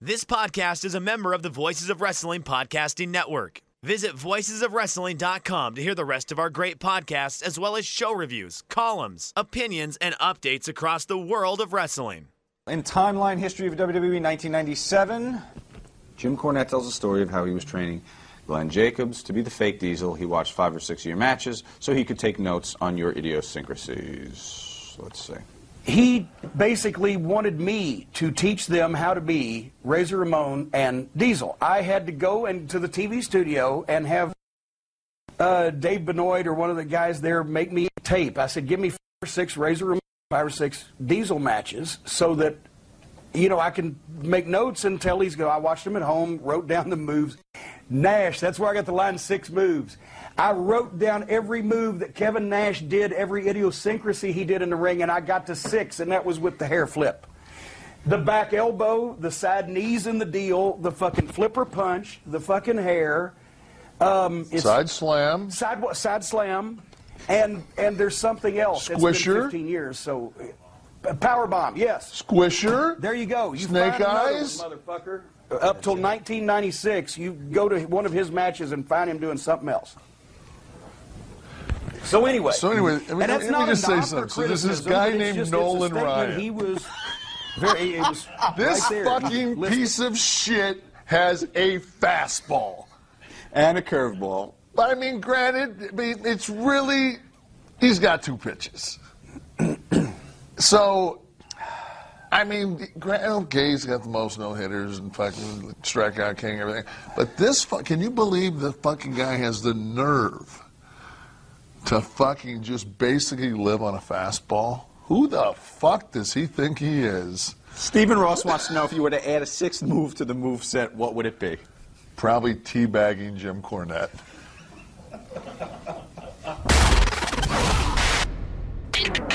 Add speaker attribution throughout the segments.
Speaker 1: This podcast is a member of the Voices of Wrestling Podcasting Network. Visit voicesofwrestling.com to hear the rest of our great podcasts, as well as show reviews, columns, opinions, and updates across the world of wrestling.
Speaker 2: In timeline history of WWE 1997, Jim Cornette tells a story of how he was training Glenn Jacobs to be the fake Diesel. He watched five or six of your matches so he could take notes on your idiosyncrasies. Let's see.
Speaker 3: He basically wanted me to teach them how to be Razor Ramon and Diesel. I had to go into the TV studio and have uh, Dave Benoit or one of the guys there make me tape. I said, give me five or six Razor Ramon, five or six Diesel matches so that, you know, I can make notes and tell these guys. I watched them at home, wrote down the moves. Nash, that's where I got the line six moves. I wrote down every move that Kevin Nash did, every idiosyncrasy he did in the ring, and I got to six, and that was with the hair flip. The back elbow, the side knees in the deal, the fucking flipper punch, the fucking hair. Um, it's
Speaker 4: Side slam.
Speaker 3: side side slam, and and there's something else. It's
Speaker 4: Squisher?
Speaker 3: been 15 years, so uh, power bomb. Yes,
Speaker 4: Squisher.
Speaker 3: there you go. You
Speaker 4: Snake eyes?
Speaker 3: motherfucker. Up till 1996, you go to one of his matches and find him doing something else. So anyway,
Speaker 4: So anyway, let me-
Speaker 3: and that's
Speaker 4: let me just say something. So there's this
Speaker 3: criticism,
Speaker 4: guy named
Speaker 3: just-
Speaker 4: Nolan. Ryan.
Speaker 3: He was very. It was
Speaker 4: This
Speaker 3: right
Speaker 4: fucking
Speaker 3: Listen.
Speaker 4: piece of shit has a fastball.
Speaker 2: And a curveball.
Speaker 4: But I mean, granted, I mean, it's really he's got two pitches. so, I mean, gra- okay, he's got the most no hitters and fucking strikeout king and everything. But this, fu- can you believe the fucking guy has the nerve to fucking just basically live on a fastball? Who the fuck does he think he is?
Speaker 2: Stephen Ross wants to know if you were to add a sixth move to the move set, what would it be?
Speaker 4: Probably teabagging Jim Cornette.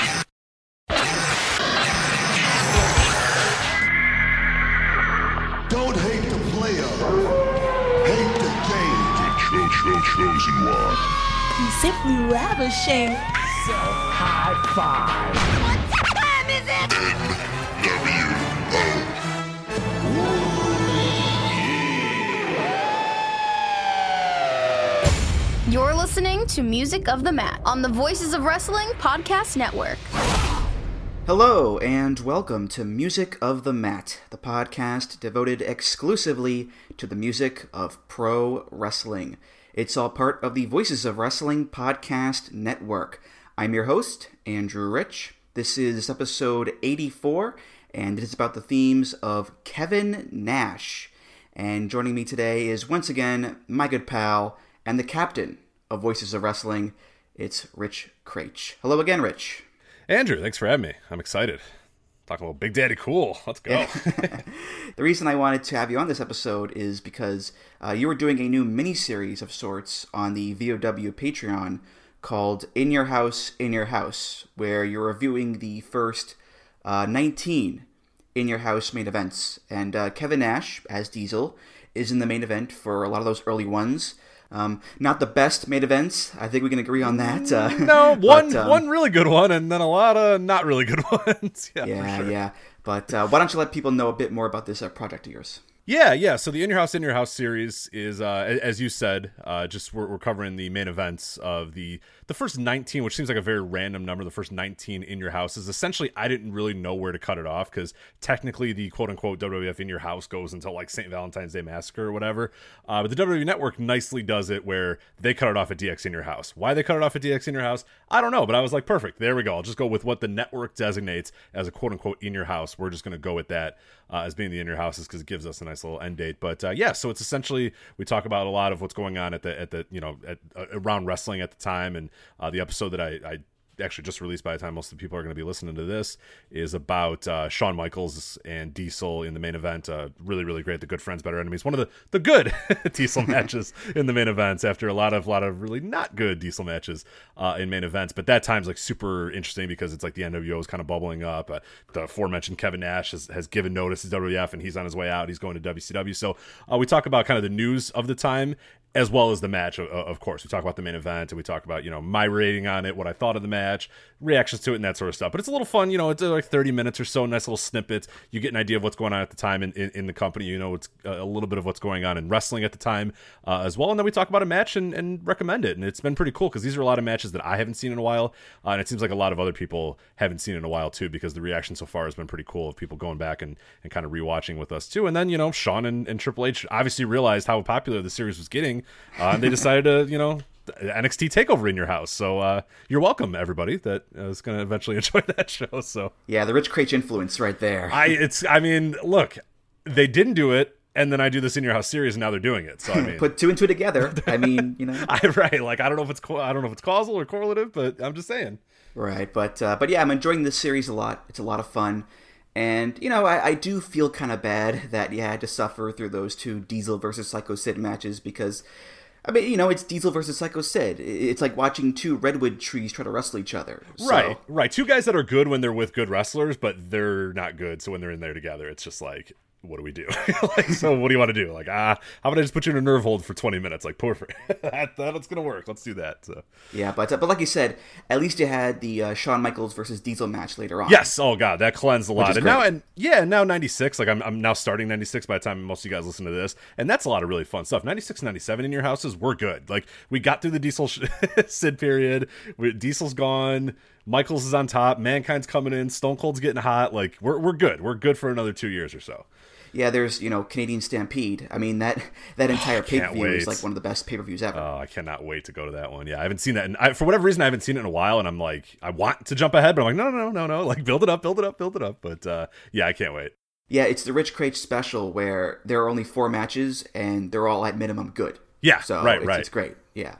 Speaker 5: simply ravishing. So high five. What time is it?
Speaker 6: W-O.
Speaker 7: You're listening to Music of the Mat on the Voices of Wrestling Podcast Network.
Speaker 8: Hello, and welcome to Music of the Mat, the podcast devoted exclusively to the music of pro wrestling. It's all part of the Voices of Wrestling Podcast Network. I'm your host, Andrew Rich. This is episode 84, and it is about the themes of Kevin Nash. And joining me today is once again my good pal and the captain of Voices of Wrestling. It's Rich Kraetsch. Hello again, Rich.
Speaker 9: Andrew, thanks for having me. I'm excited. Talking about Big Daddy Cool. Let's go.
Speaker 8: The reason I wanted to have you on this episode is because uh, you were doing a new mini series of sorts on the VOW Patreon called In Your House, In Your House, where you're reviewing the first uh, 19 In Your House main events. And uh, Kevin Nash, as Diesel, is in the main event for a lot of those early ones. Um, not the best main events. I think we can agree on that. Uh,
Speaker 9: no, one
Speaker 8: but, um,
Speaker 9: one really good one, and then a lot of not really good ones. yeah,
Speaker 8: Yeah,
Speaker 9: for sure.
Speaker 8: yeah. But uh, why don't you let people know a bit more about this uh, project of yours?
Speaker 9: Yeah, yeah. So the In Your House, In Your House series is, uh, as you said, uh, just we're, we're covering the main events of the the first 19, which seems like a very random number. The first 19 In Your House is essentially I didn't really know where to cut it off because technically the quote unquote WWF In Your House goes until like St. Valentine's Day Massacre or whatever. Uh, but the WWE Network nicely does it where they cut it off at DX In Your House. Why they cut it off at DX In Your House, I don't know. But I was like, perfect. There we go. I'll just go with what the network designates as a quote unquote In Your House. We're just going to go with that uh, as being the In Your Houses because it gives us a nice little end date. But uh, yeah, so it's essentially we talk about a lot of what's going on at the at the you know at, uh, around wrestling at the time, and uh, the episode that I, I actually just released by the time most of the people are going to be listening to this is about uh, Shawn Michaels and Diesel in the main event. Uh, really, really great. The good friends, better enemies. One of the the good Diesel matches in the main events after a lot of lot of really not good Diesel matches uh, in main events. But that time's like super interesting because it's like the NWO is kind of bubbling up. Uh, the aforementioned Kevin Nash has, has given notice to WWF and he's on his way out. He's going to WCW. So uh, we talk about kind of the news of the time as well as the match. Of, course, we talk about the main event and we talk about you know my rating on it, what I thought of the match, reactions to it, and that sort of stuff. But it's a little fun. You know, it's uh, like thirty minutes or so, nice little snippets. You get an idea of what's going on at the time in, in, in the company. You know, it's a little bit of what's going on in wrestling at the time uh, as well. And then we talk about a match and, and recommend it. And it's been pretty cool because these are a lot of matches that I haven't seen in a while, uh, and it seems like a lot of other people haven't seen in a while too because the reaction so far has been pretty cool of people going back and, and kind of rewatching with us too. And then you know, Shawn and, and Triple H obviously realized how popular the series was getting, uh, and they decided to you know NXT takeover in your house. So uh, you're welcome, everybody that is going to eventually enjoy that show. So
Speaker 8: yeah, the Rich Kraetsch influence right there.
Speaker 9: I it's I mean, look, they didn't do it. And then I do this in your house series, and now they're doing it. So I mean,
Speaker 8: put two and two together. I mean, you know,
Speaker 9: I, right? Like I don't know if it's I don't know if it's causal or correlative, but I'm just saying.
Speaker 8: Right, but uh, but yeah, I'm enjoying this series a lot. It's a lot of fun. And, you know, I, I do feel kind of bad that you had to suffer through those two Diesel versus Psycho Sid matches because I mean, you know, it's Diesel versus Psycho Sid. It's like watching two redwood trees try to wrestle each other.
Speaker 9: So. Right, right. Two guys that are good when they're with good wrestlers, but they're not good. So when they're in there together, it's just like, what do we do? like, so what do you want to do? Like, ah, how about I just put you in a nerve hold for 20 minutes? Like, perfect. that, that's going to work. Let's do that. So.
Speaker 8: Yeah, but uh, but like you said, at least you had the uh, Shawn Michaels versus Diesel match later on.
Speaker 9: Yes. Oh god, that cleansed a lot. And now, and yeah, now 96. Like I'm, I'm now starting 96 by the time most of you guys listen to this, and that's a lot of really fun stuff. 96, 97 in your houses, we're good. Like we got through the Diesel Sid period. We, Diesel's gone. Michaels is on top. Mankind's coming in. Stone Cold's getting hot. Like we're we're good. We're good for another two years or so
Speaker 8: yeah, there's you know Canadian Stampede. I mean that that entire pay per view is like one of the best pay per views ever.
Speaker 9: Oh, I cannot wait to go to that one. Yeah, I haven't seen that, and I, for whatever reason, I haven't seen it in a while, and I'm like, I want to jump ahead, but I'm like, no, no, no, no, no, like build it up, build it up, build it up. But uh, yeah, I can't wait.
Speaker 8: Yeah, it's the Rich Kraetsch special where there are only four matches and they're all at minimum good.
Speaker 9: Yeah,
Speaker 8: so
Speaker 9: right,
Speaker 8: it's,
Speaker 9: right.
Speaker 8: It's great. Yeah,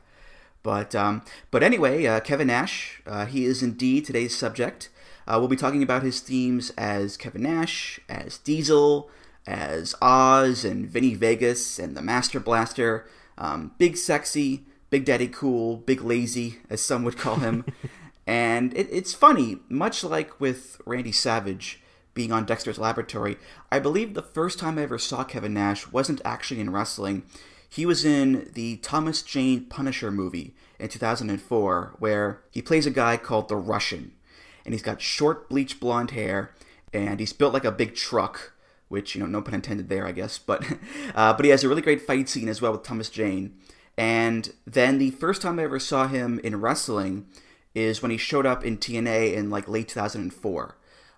Speaker 8: but um, but anyway, uh, Kevin Nash, uh, he is indeed today's subject. Uh, we'll be talking about his themes as Kevin Nash, as Diesel, as Oz and Vinny Vegas and the Master Blaster. Um, big sexy, Big Daddy cool, big lazy, as some would call him. and it, it's funny, much like with Randy Savage being on Dexter's Laboratory, I believe the first time I ever saw Kevin Nash wasn't actually in wrestling. He was in the Thomas Jane Punisher movie in 2004, where he plays a guy called the Russian. And he's got short, bleach blonde hair, and he's built like a big truck which you know, no pun intended there, I guess. But uh, but he has a really great fight scene as well with Thomas Jane. And then the first time I ever saw him in wrestling is when he showed up in TNA in like late 2004.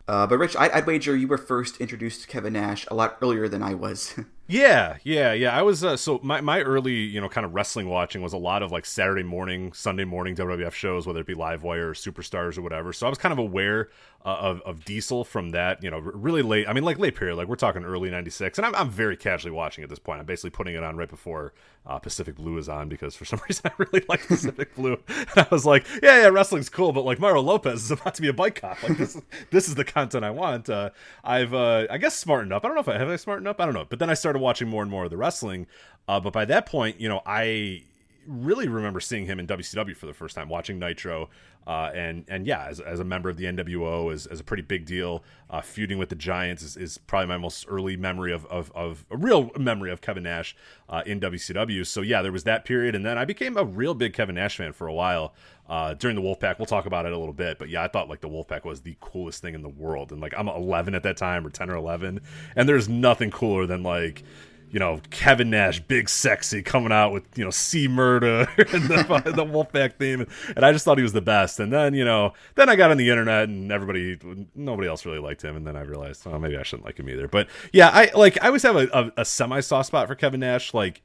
Speaker 8: Uh, but Rich, I, would wager you were first introduced to Kevin Nash a lot earlier than I was.
Speaker 9: yeah, yeah, yeah. I was uh, so my my early you know kind of wrestling watching was a lot of like Saturday morning, Sunday morning WWF shows, whether it be Livewire or Superstars or whatever. So I was kind of aware uh, of of Diesel from that you know really late. I mean like late period, like we're talking early '96, and I'm I'm very casually watching at this point. I'm basically putting it on right before uh, Pacific Blue is on because for some reason I really like Pacific Blue. And I was like, yeah, yeah, wrestling's cool, but like Mario Lopez is about to be a bike cop. Like this, this is the content I want. Uh, I've, uh, I guess, smartened up. I don't know if I have I smartened up. I don't know. But then I started watching more and more of the wrestling. Uh, but by that point, you know, I really remember seeing him in WCW for the first time, watching Nitro, uh, and and yeah, as, as a member of the NWO, is, as a pretty big deal. Uh, feuding with the Giants is, is probably my most early memory of, of, of a real memory of Kevin Nash uh, in WCW. So yeah, there was that period, and then I became a real big Kevin Nash fan for a while. Uh, during the Wolfpack, we'll talk about it a little bit, but yeah, I thought like the Wolfpack was the coolest thing in the world, and like I'm 11 at that time or 10 or 11, and there's nothing cooler than like you know, Kevin Nash, big sexy, coming out with, you know, C Murder and the, the Wolfpack theme. And I just thought he was the best. And then, you know, then I got on the internet and everybody, nobody else really liked him. And then I realized, oh, maybe I shouldn't like him either. But yeah, I like, I always have a, a, a semi soft spot for Kevin Nash. Like,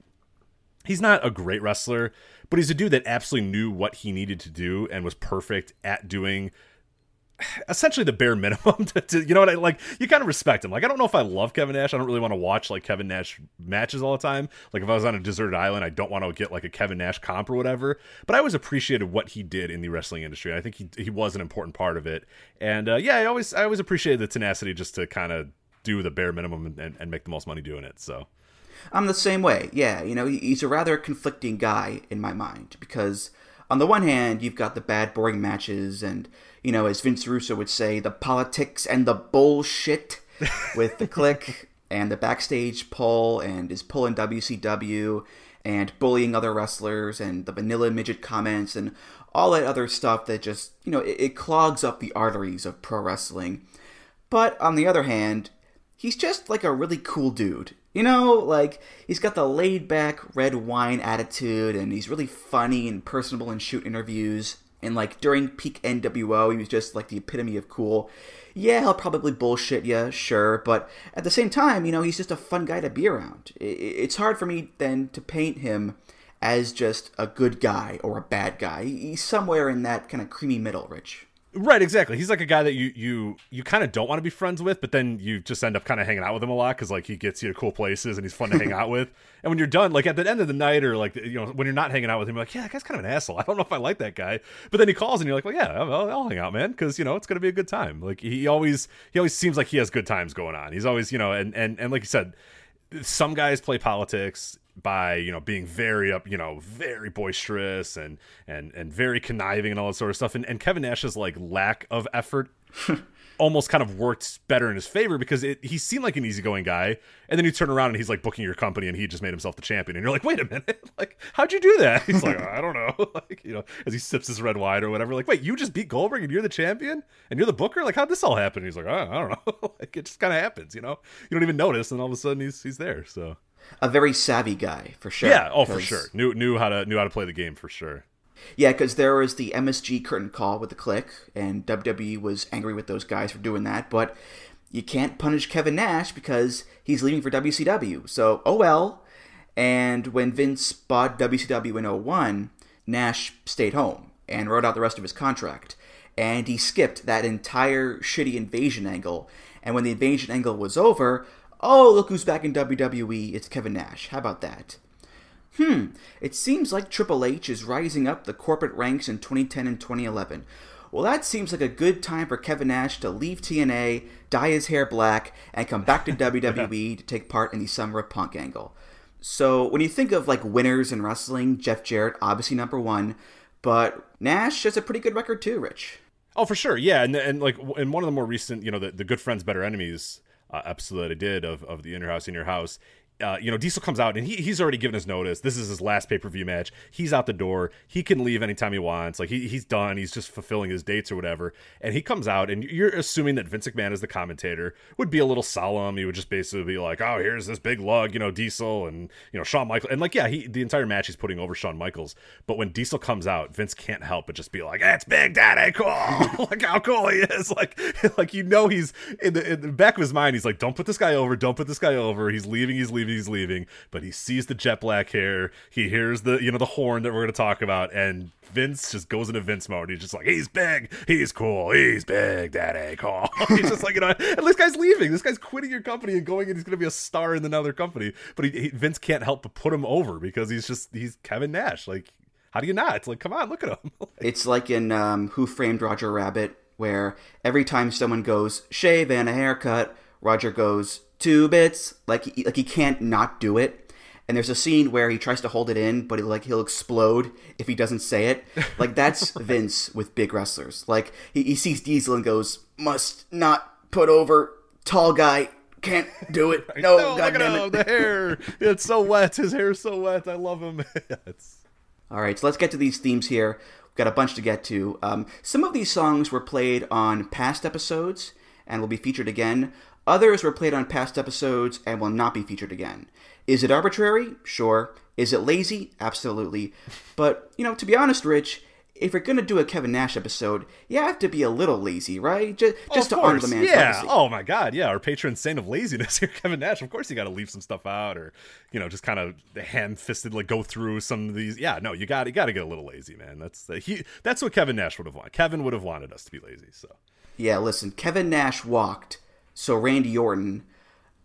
Speaker 9: he's not a great wrestler, but he's a dude that absolutely knew what he needed to do and was perfect at doing essentially the bare minimum to, to, you know what I like you kind of respect him. Like I don't know if I love Kevin Nash. I don't really want to watch like Kevin Nash matches all the time. Like if I was on a deserted island I don't want to get like a Kevin Nash comp or whatever. But I always appreciated what he did in the wrestling industry. I think he he was an important part of it. And uh, yeah I always I always appreciated the tenacity just to kind of do the bare minimum and, and make the most money doing it so.
Speaker 8: I'm the same way. Yeah you know he's a rather conflicting guy in my mind because on the one hand you've got the bad boring matches and you know, as Vince Russo would say, the politics and the bullshit with the Kliq and the backstage pull and his pulling WCW and bullying other wrestlers and the vanilla midget comments and all that other stuff that just, you know, it, it clogs up the arteries of pro wrestling. But on the other hand, he's just like a really cool dude. You know, like he's got the laid back red wine attitude and he's really funny and personable in shoot interviews. And like during peak NWO, he was just like the epitome of cool. Yeah, he'll probably bullshit you, sure, but at the same time, you know, he's just a fun guy to be around. It's hard for me then to paint him as just a good guy or a bad guy. He's somewhere in that kind of creamy middle, Rich.
Speaker 9: Right, exactly. He's like a guy that you you you kind of don't want to be friends with, but then you just end up kind of hanging out with him a lot because like he gets you to cool places and he's fun to hang out with. And when you're done, like at the end of the night or like you know when you're not hanging out with him, you're like, yeah, that guy's kind of an asshole. I don't know if I like that guy. But then he calls and you're like, well, yeah, I'll, I'll hang out, man, because you know it's gonna be a good time. Like he always he always seems like he has good times going on. He's always you know and and and like you said, some guys play politics by you know being very up you know very boisterous and and and very conniving and all that sort of stuff. And, and kevin nash's like lack of effort almost kind of worked better in his favor because it, he seemed like an easygoing guy. And then you turn around and he's like booking your company and he just made himself the champion. And you're like wait a minute. Like how'd you do that? He's like i don't know. Like you know as he sips his red wine or whatever like wait you just beat goldberg and you're the champion? And you're the booker? Like how'd this all happen? And he's like oh, i don't know. Like it just kind of happens you know? You don't even notice and all of a sudden he's he's there so
Speaker 8: a very savvy guy for sure.
Speaker 9: Yeah, oh for sure. Knew knew how to knew how to play the game for sure.
Speaker 8: Yeah, because there was the MSG curtain call with the Kliq, and WWE was angry with those guys for doing that. But you can't punish Kevin Nash because he's leaving for WCW. So oh well. And when Vince bought WCW in 01, Nash stayed home and wrote out the rest of his contract. And he skipped that entire shitty invasion angle. And when the invasion angle was over, Oh, look who's back in WWE. It's Kevin Nash. How about that? Hmm, it seems like Triple H is rising up the corporate ranks in 2010 and 2011. Well, that seems like a good time for Kevin Nash to leave TNA, dye his hair black, and come back to WWE to take part in the Summer of Punk angle. So, when you think of like winners in wrestling, Jeff Jarrett, obviously number one, but Nash has a pretty good record too, Rich.
Speaker 9: Oh, for sure, yeah, and and like in one of the more recent, you know, the, the Good Friends, Better Enemies uh, episode that I did of, of the In Your House, In Your House, uh, you know, Diesel comes out and he, he's already given his notice. This is his last pay per view match. He's out the door. He can leave anytime he wants. Like he, he's done. He's just fulfilling his dates or whatever. And he comes out, and you're assuming that Vince McMahon, as the commentator, would be a little solemn. He would just basically be like, "Oh, here's this big lug, you know, Diesel and you know Shawn Michaels." And like, yeah, he the entire match he's putting over Shawn Michaels. But when Diesel comes out, Vince can't help but just be like, "That's Big Daddy cool." like how cool he is. Like like you know he's in the, in the back of his mind. He's like, "Don't put this guy over. Don't put this guy over. He's leaving. He's leaving. He's leaving." but he sees the jet black hair. He hears the you know the horn that we're going to talk about, and Vince just goes into Vince mode. He's just like, he's big, he's cool, he's big, daddy cool. he's just like you know, and this guy's leaving. This guy's quitting your company and going, and he's going to be a star in another company. But he, he, Vince can't help but put him over because he's just he's Kevin Nash. Like, how do you not? It's like, come on, look at him.
Speaker 8: it's like in um, Who Framed Roger Rabbit, where every time someone goes shave and a haircut, Roger goes two bits. Like he, like he can't not do it. And there's a scene where he tries to hold it in, but he, like he'll explode if he doesn't say it. Like that's Vince with big wrestlers. Like he, he sees Diesel and goes, "Must not put over tall guy." Can't do it. No, no God damn it.
Speaker 9: The hair. It's so wet. His hair's so wet. I love him.
Speaker 8: All right, so let's get to these themes here. We've got a bunch to get to. Um, some of these songs were played on past episodes and will be featured again. Others were played on past episodes and will not be featured again. Is it arbitrary? Sure. Is it lazy? Absolutely. But, you know, to be honest, Rich, if you're gonna do a Kevin Nash episode, you have to be a little lazy, right? Just, just to honor the man's
Speaker 9: yeah.
Speaker 8: legacy.
Speaker 9: Oh my God, yeah. Our patron saint of laziness here, Kevin Nash. Of course, you got to leave some stuff out, or you know, just kind of ham-fisted, like go through some of these. Yeah, no, you got you got to get a little lazy, man. That's uh, he. That's what Kevin Nash would have wanted. Kevin would have wanted us to be lazy. So.
Speaker 8: Yeah, listen, Kevin Nash walked, so Randy Orton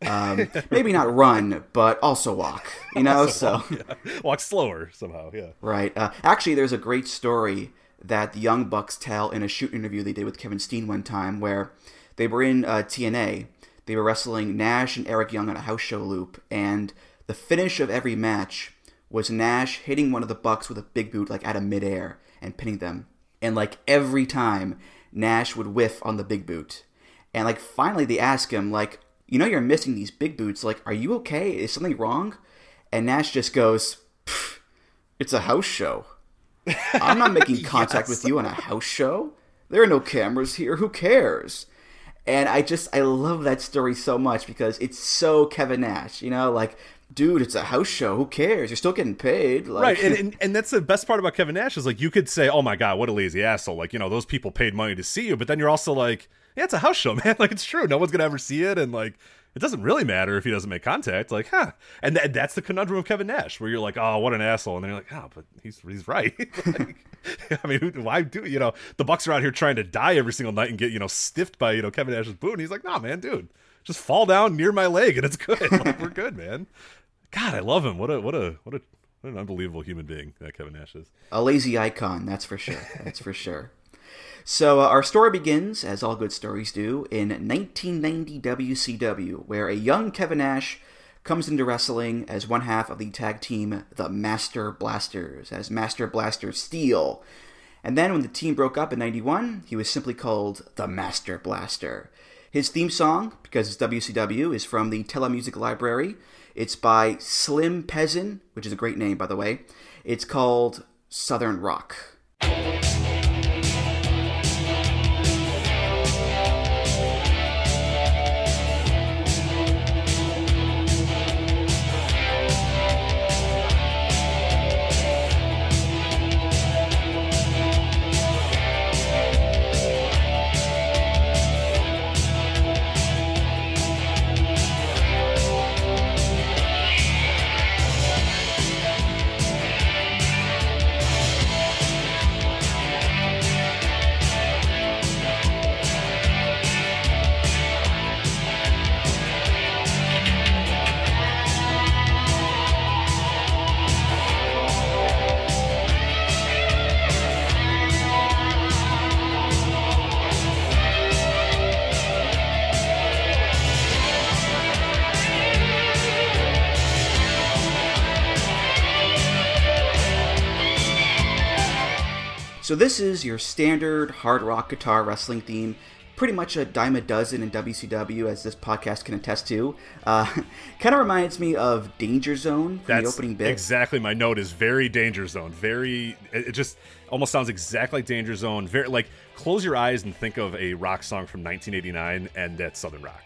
Speaker 8: um, maybe not run, but also walk. You know, also so
Speaker 9: walk, yeah. walk, slower somehow. Yeah.
Speaker 8: Right. Uh, actually, there's a great story that the Young Bucks tell in a shoot interview they did with Kevin Steen one time, where they were in uh, TNA. They were wrestling Nash and Eric Young on a house show loop, and the finish of every match was Nash hitting one of the Bucks with a big boot, like out of midair, and pinning them. And like every time, Nash would whiff on the big boot. And like finally, they ask him, like, you know you're missing these big boots. Like, are you okay? Is something wrong? And Nash just goes, It's a house show. I'm not making contact
Speaker 9: Yes.
Speaker 8: with you on a house show. There are no cameras here. Who cares? And I just I love that story so much because it's so Kevin Nash. You know, like, dude, it's a house show. Who cares? You're still getting paid. Like,
Speaker 9: right, and, and and that's the best part about Kevin Nash is like you could say, "Oh my god, what a lazy asshole!" Like you know those people paid money to see you, but then you're also like, "Yeah, it's a house show, man. Like it's true. No one's gonna ever see it, and like it doesn't really matter if he doesn't make contact. Like, huh? And th- that's the conundrum of Kevin Nash, where you're like, "Oh, what an asshole," and then you're like, "Oh, but he's he's right." like, I mean, why do you know the Bucks are out here trying to die every single night and get you know stiffed by you know Kevin Nash's boot, and he's like, "Nah, man, dude." Just fall down near my leg and it's good. Like, we're good, man. God, I love him. What a what a what a what an unbelievable human being that Kevin Nash is.
Speaker 8: a lazy icon, that's for sure. That's for sure. So uh, our story begins, as all good stories do, in 1990 WCW, where a young Kevin Nash comes into wrestling as one half of the tag team the Master Blasters, as Master Blaster Steel. And then when the team broke up in 91, he was simply called the Master Blaster. His theme song, because it's WCW, is from the Telemusic Library. It's by Slim Peasant, which is a great name, by the way. It's called Southern Rock. So this is your standard hard rock guitar wrestling theme. Pretty much a dime a dozen in WCW, as this podcast can attest to. Uh, kind of reminds me of Danger Zone from the opening bit.
Speaker 9: exactly my note. Is very Danger Zone. Very. It it just almost sounds exactly like Danger Zone. Very like close your eyes and think of a rock song from 1989, and that's Southern rock.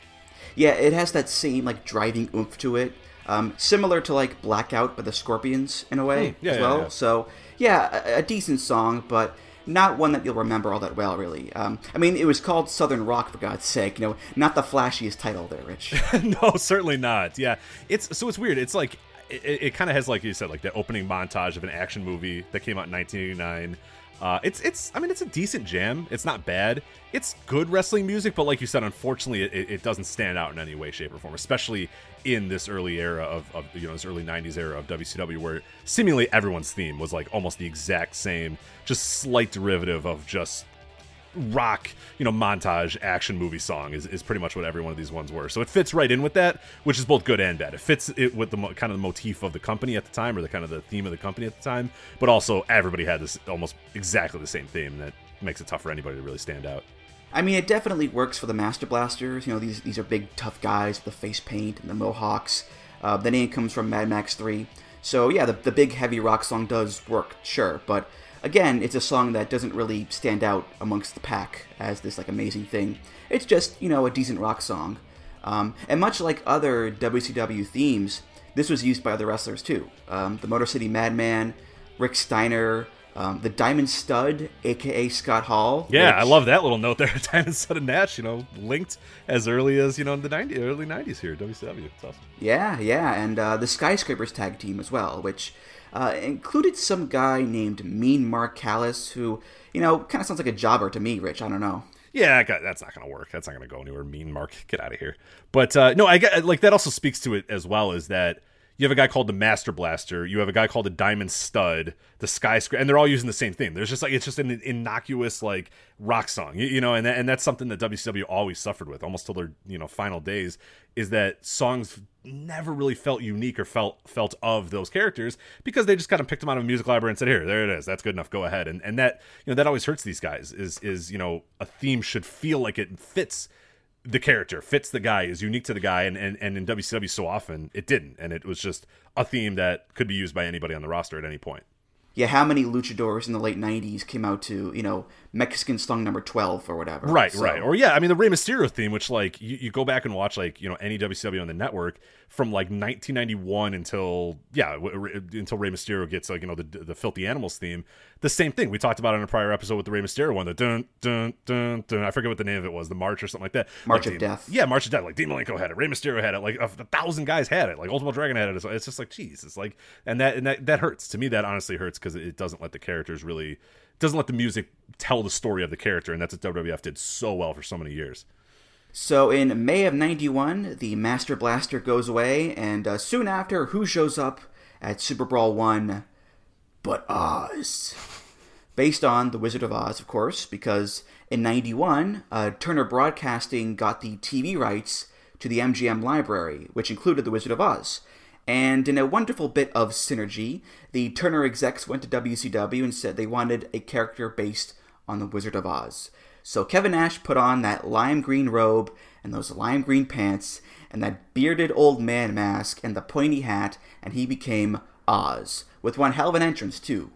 Speaker 8: Yeah, it has that same like driving oomph to it, um, similar to like Blackout by the Scorpions in a way
Speaker 9: Hmm, yeah,
Speaker 8: as
Speaker 9: yeah,
Speaker 8: well.
Speaker 9: yeah.
Speaker 8: So yeah, a, a decent song, but not one that you'll remember all that well, really. Um, I mean, it was called Southern Rock for God's sake, you know, not the flashiest title there, Rich.
Speaker 9: no, certainly not. Yeah, it's so it's weird. It's like it, it kind of has like you said, like the opening montage of an action movie that came out in 1989. Uh, it's it's I mean it's a decent jam. It's not bad. It's good wrestling music, but like you said, unfortunately, it, it doesn't stand out in any way, shape, or form. Especially in this early era of, of you know this early 90s era of WCW, where seemingly everyone's theme was like almost the exact same, just slight derivative of just rock, you know, montage action movie song is, is pretty much what every one of these ones were. So it fits right in with that, which is both good and bad. It fits it with the mo- kind of the motif of the company at the time, or the kind of the theme of the company at the time. But also, everybody had this almost exactly the same theme that makes it tough for anybody to really stand out.
Speaker 8: I mean, it definitely works for the Master Blasters. You know, these these are big, tough guys with the face paint and the mohawks. Uh, the name comes from Mad Max 3. So, yeah, the, the big, heavy rock song does work, sure. But, again, it's a song that doesn't really stand out amongst the pack as this, like, amazing thing. It's just, you know, a decent rock song. Um, and much like other WCW themes, this was used by other wrestlers, too. Um, the Motor City Madman, Rick Steiner, um, the Diamond Stud, aka Scott Hall.
Speaker 9: Yeah, I love that little note there. Diamond Stud and Nash, you know, linked as early as you know in the 90s, early 90s here, WCW. It's awesome.
Speaker 8: Yeah, yeah, and uh, the Skyscrapers tag team as well, which uh, included some guy named Mean Mark Callous, who, you know, kind of sounds like a jobber to me, Rich. I don't know.
Speaker 9: Yeah, that's not going to work. That's not going to go anywhere. Mean Mark, get out of here. But uh, no, I get like that. Also speaks to it as well. Is that you have a guy called the Master Blaster, you have a guy called the Diamond Stud, the Skyscraper, and they're all using the same thing. There's just like it's just an innocuous like rock song, you, you know, and that, and that's something that WCW always suffered with, almost till their you know final days, is that songs never really felt unique or felt felt of those characters because they just kind of picked them out of a music library and said, "Here, there it is. That's good enough. Go ahead." And and that you know that always hurts these guys. Is is you know a theme should feel like it fits the character, fits the guy, is unique to the guy, and and and in WCW so often it didn't, and it was just a theme that could be used by anybody on the roster at any point.
Speaker 8: yeah, how many luchadors in the late '90s came out to you know Mexican Slung Number Twelve or whatever?
Speaker 9: Right,
Speaker 8: So-
Speaker 9: right. Or yeah, I mean the Rey Mysterio theme, which like you, you go back and watch like you know any WCW on the network from like 1991 until yeah w- until Rey Mysterio gets like you know the the Filthy Animals theme. The same thing we talked about in a prior episode with the Rey Mysterio one. The dun dun dun dun. I forget what the name of it was. The March or something like that.
Speaker 8: March
Speaker 9: Like
Speaker 8: of Death.
Speaker 9: Yeah, March of Death. Like Dean Malenko had it. Rey Mysterio had it. Like a, a thousand guys had it. Like Ultimate Dragon had it. It's, it's just like geez. It's like and that and that that hurts to me. That honestly hurts because it doesn't let the characters really doesn't let the music tell the story of the character, and that's what WWF did so well for so many years.
Speaker 8: So in May of '91, the Master Blaster goes away, and uh, soon after, who shows up at Super Brawl One? But Oz. Based on The Wizard of Oz, of course, because in '91, uh, Turner Broadcasting got the TV rights to the MGM library, which included The Wizard of Oz. And in a wonderful bit of synergy, the Turner execs went to WCW and said they wanted a character based on The Wizard of Oz. So Kevin Nash put on that lime green robe and those lime green pants and that bearded old man mask and the pointy hat, and he became Oz, with one hell of an entrance, too.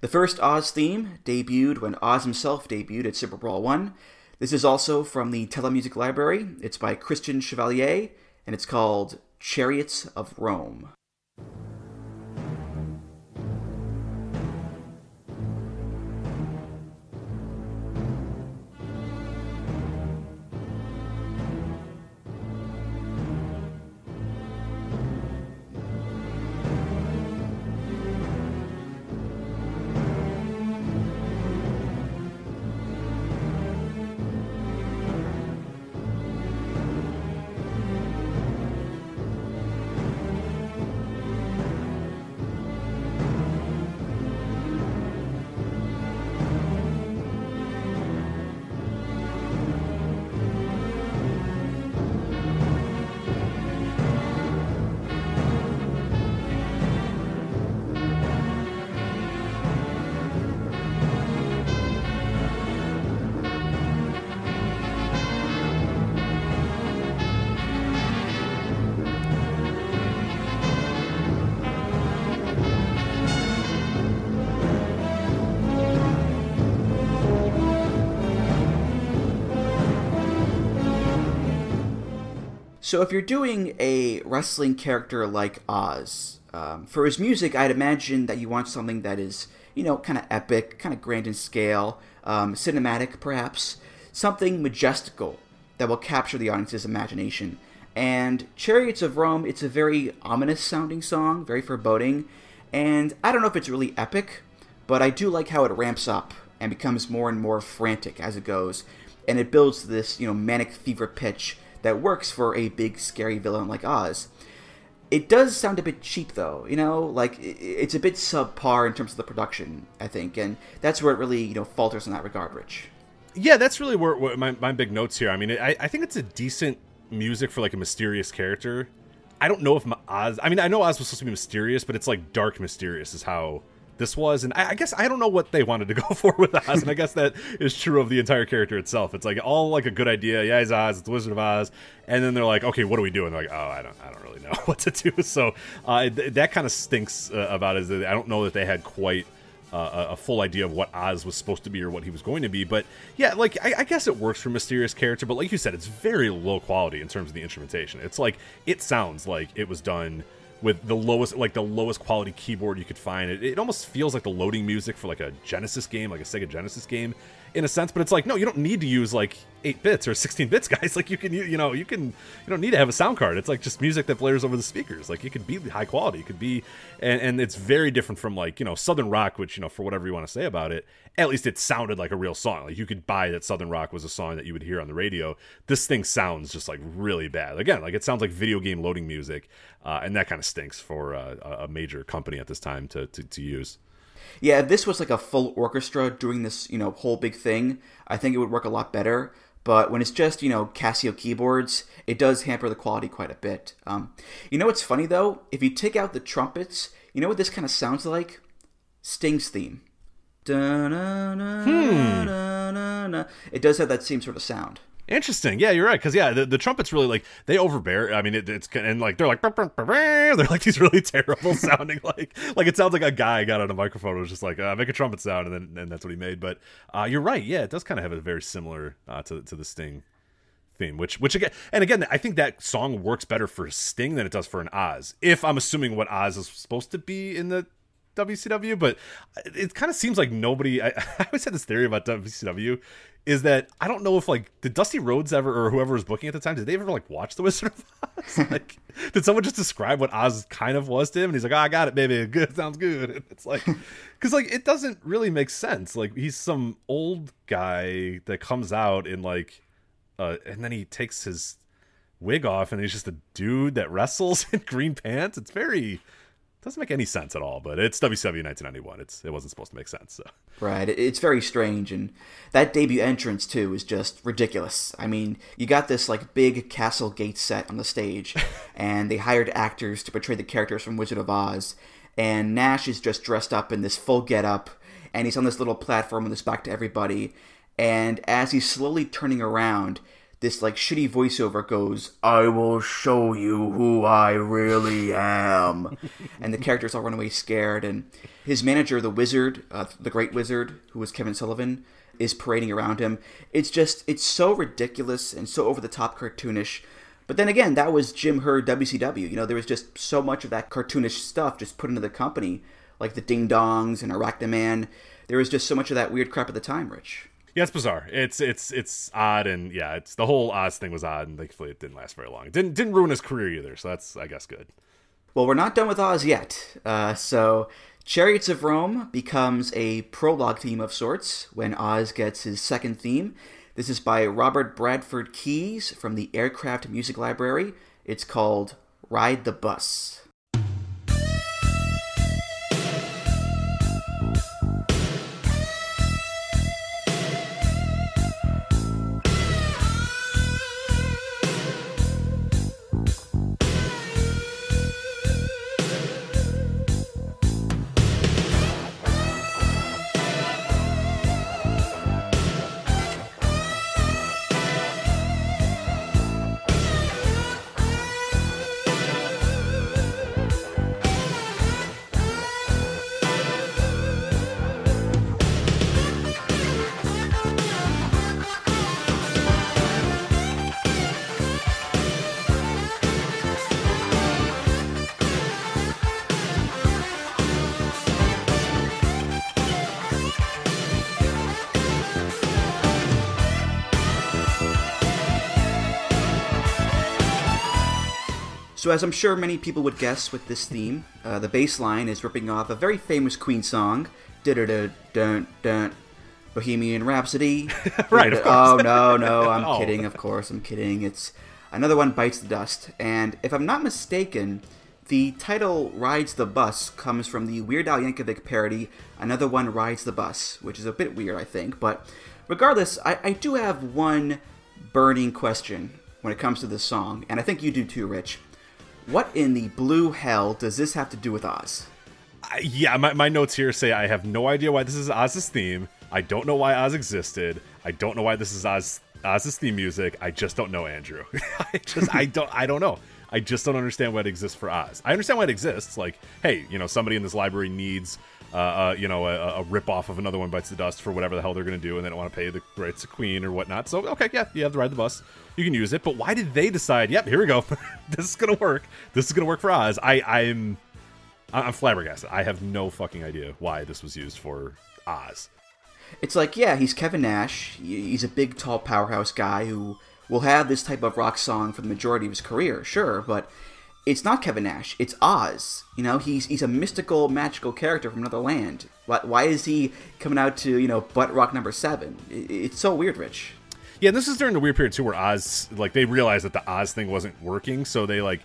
Speaker 8: The first Oz theme debuted when Oz himself debuted at Super Brawl 1. This is also from the Telemusic Library. It's by Christian Chevalier, and it's called Chariots of Rome. So, if you're doing a wrestling character like Oz, um, for his music, I'd imagine that you want something that is, you know, kind of epic, kind of grand in scale, um, cinematic perhaps, something majestical that will capture the audience's imagination. And Chariots of Rome, it's a very ominous sounding song, very foreboding, and I don't know if it's really epic, but I do like how it ramps up and becomes more and more frantic as it goes, and it builds this, you know, manic fever pitch that works for a big scary villain like Oz. It does sound a bit cheap though, you know, like it's a bit subpar in terms of the production, I think, and that's where it really, you know, falters in that regard, Rich.
Speaker 9: Yeah, that's really where, where my, my big notes here. I mean, I, I think it's a decent music for like a mysterious character. I don't know if my Oz. I mean, I know Oz was supposed to be mysterious, but it's like dark mysterious is how this was, and I, I guess I don't know what they wanted to go for with Oz, and I guess that is true of the entire character itself. It's like all like a good idea. Yeah, he's Oz. It's Wizard of Oz, and then they're like, okay, what do we do? And they're like, oh, I don't, I don't really know what to do. So uh, th- that kind of stinks uh, about it. Is that I don't know that they had quite uh, a a full idea of what Oz was supposed to be or what he was going to be. But yeah, like I, I guess it works for mysterious character. But like you said, it's very low quality in terms of the instrumentation. It's like it sounds like it was done with the lowest, like the lowest quality keyboard you could find. It, it almost feels like the loading music for like a Genesis game, like a Sega Genesis game, in a sense. But it's like no, you don't need to use like eight bits or sixteen bits, guys. Like you can, you, you know, you can, you don't need to have a sound card. It's like just music that blares over the speakers. Like it could be high quality. It could be, and and it's very different from like you know Southern rock, which you know for whatever you want to say about it, at least it sounded like a real song. Like you could buy that Southern rock was a song that you would hear on the radio. This thing sounds just like really bad. Again, like it sounds like video game loading music, uh, and that kind of stinks for uh, a major company at this time to to, to use.
Speaker 8: Yeah, if this was like a full orchestra doing this, you know, whole big thing, I think it would work a lot better. But when it's just, you know, Casio keyboards, it does hamper the quality quite a bit. Um, you know what's funny though? If you take out the trumpets, you know what this kind of sounds like? Sting's theme. Hmm. It does have that same sort of sound.
Speaker 9: Interesting. Yeah, you're right. Because yeah, the, the trumpets really like they overbear. I mean, it, it's and like they're like they're like these really terrible sounding like like it sounds like a guy got on a microphone and was just like uh, make a trumpet sound and then and that's what he made. But uh, you're right. Yeah, it does kind of have a very similar uh, to to the Sting theme. Which which again and again I think that song works better for Sting than it does for an Oz. If I'm assuming what Oz is supposed to be in the WCW, but it kind of seems like nobody. I, I, always had this theory about WCW is that I don't know if like did Dusty Rhodes ever or whoever was booking at the time did they ever like watch The Wizard of Oz? like, did someone just describe what Oz kind of was to him? And he's like, oh, I got it, baby. Good, sounds good. And it's like, because like it doesn't really make sense. Like he's some old guy that comes out in like, uh, and then he takes his wig off and he's just a dude that wrestles in green pants. It's very doesn't make any sense at all, but it's WCW 1991. It's it wasn't supposed to make sense. So.
Speaker 8: Right, it's very strange, and that debut entrance too is just ridiculous. I mean, you got this like big castle gate set on the stage, and they hired actors to portray the characters from Wizard of Oz, and Nash is just dressed up in this full getup, and he's on this little platform with his back to everybody, and as he's slowly turning around, this like shitty voiceover goes, "I will show you who I really am," and the characters all run away scared. And his manager, the wizard, uh, the great wizard, who was Kevin Sullivan, is parading around him. It's just it's so ridiculous and so over the top cartoonish. But then again, that was Jim Herd WCW. You know, there was just so much of that cartoonish stuff just put into the company, like the Ding Dongs and Arachnaman. There was just so much of that weird crap at the time, Rich.
Speaker 9: Yeah, it's bizarre. It's it's it's odd, and yeah, it's the whole Oz thing was odd, and thankfully it didn't last very long. It didn't didn't ruin his career either, so that's I guess good.
Speaker 8: Well, we're not done with Oz yet. Uh, so, Chariots of Rome becomes a prologue theme of sorts when Oz gets his second theme. This is by Robert Bradford Keys from the Aircraft Music Library. It's called Ride the Bus. So, as I'm sure many people would guess with this theme, uh, the bass line is ripping off a very famous Queen song, dun Bohemian Rhapsody.
Speaker 9: right, of course.
Speaker 8: Oh no, no, I'm oh. kidding. Of course, I'm kidding. It's another one bites the dust, and if I'm not mistaken, the title "Rides the Bus" comes from the Weird Al Yankovic parody "Another One Rides the Bus," which is a bit weird, I think. But regardless, I, I do have one burning question when it comes to this song, and I think you do too, Rich. What in the blue hell does this have to do with Oz?
Speaker 9: Yeah, my, my notes here say I have no idea why this is Oz's theme. I don't know why Oz existed. I don't know why this is Oz Oz's theme music. I just don't know, Andrew. I just I don't I don't know. I just don't understand why it exists for Oz. I understand why it exists. Like, hey, you know, somebody in this library needs, uh, uh, you know, a, a rip off of another one bites the dust for whatever the hell they're to do, and they don't want to pay the rights to Queen or whatnot. So, okay, yeah, you have to ride the bus you can use it. But why did they decide? Yep, here we go. this is gonna work. This is gonna work for Oz. I I'm I'm flabbergasted. I have no fucking idea why this was used for Oz.
Speaker 8: It's like, yeah, he's Kevin Nash. He's a big, tall powerhouse guy who will have this type of rock song for the majority of his career, sure, but it's not Kevin Nash. It's Oz. You know, he's he's a mystical, magical character from another land. Why, why is he coming out to you know butt rock number seven? It's so weird, Rich.
Speaker 9: Yeah, this is during the weird period too, where Oz like they realized that the Oz thing wasn't working, so they like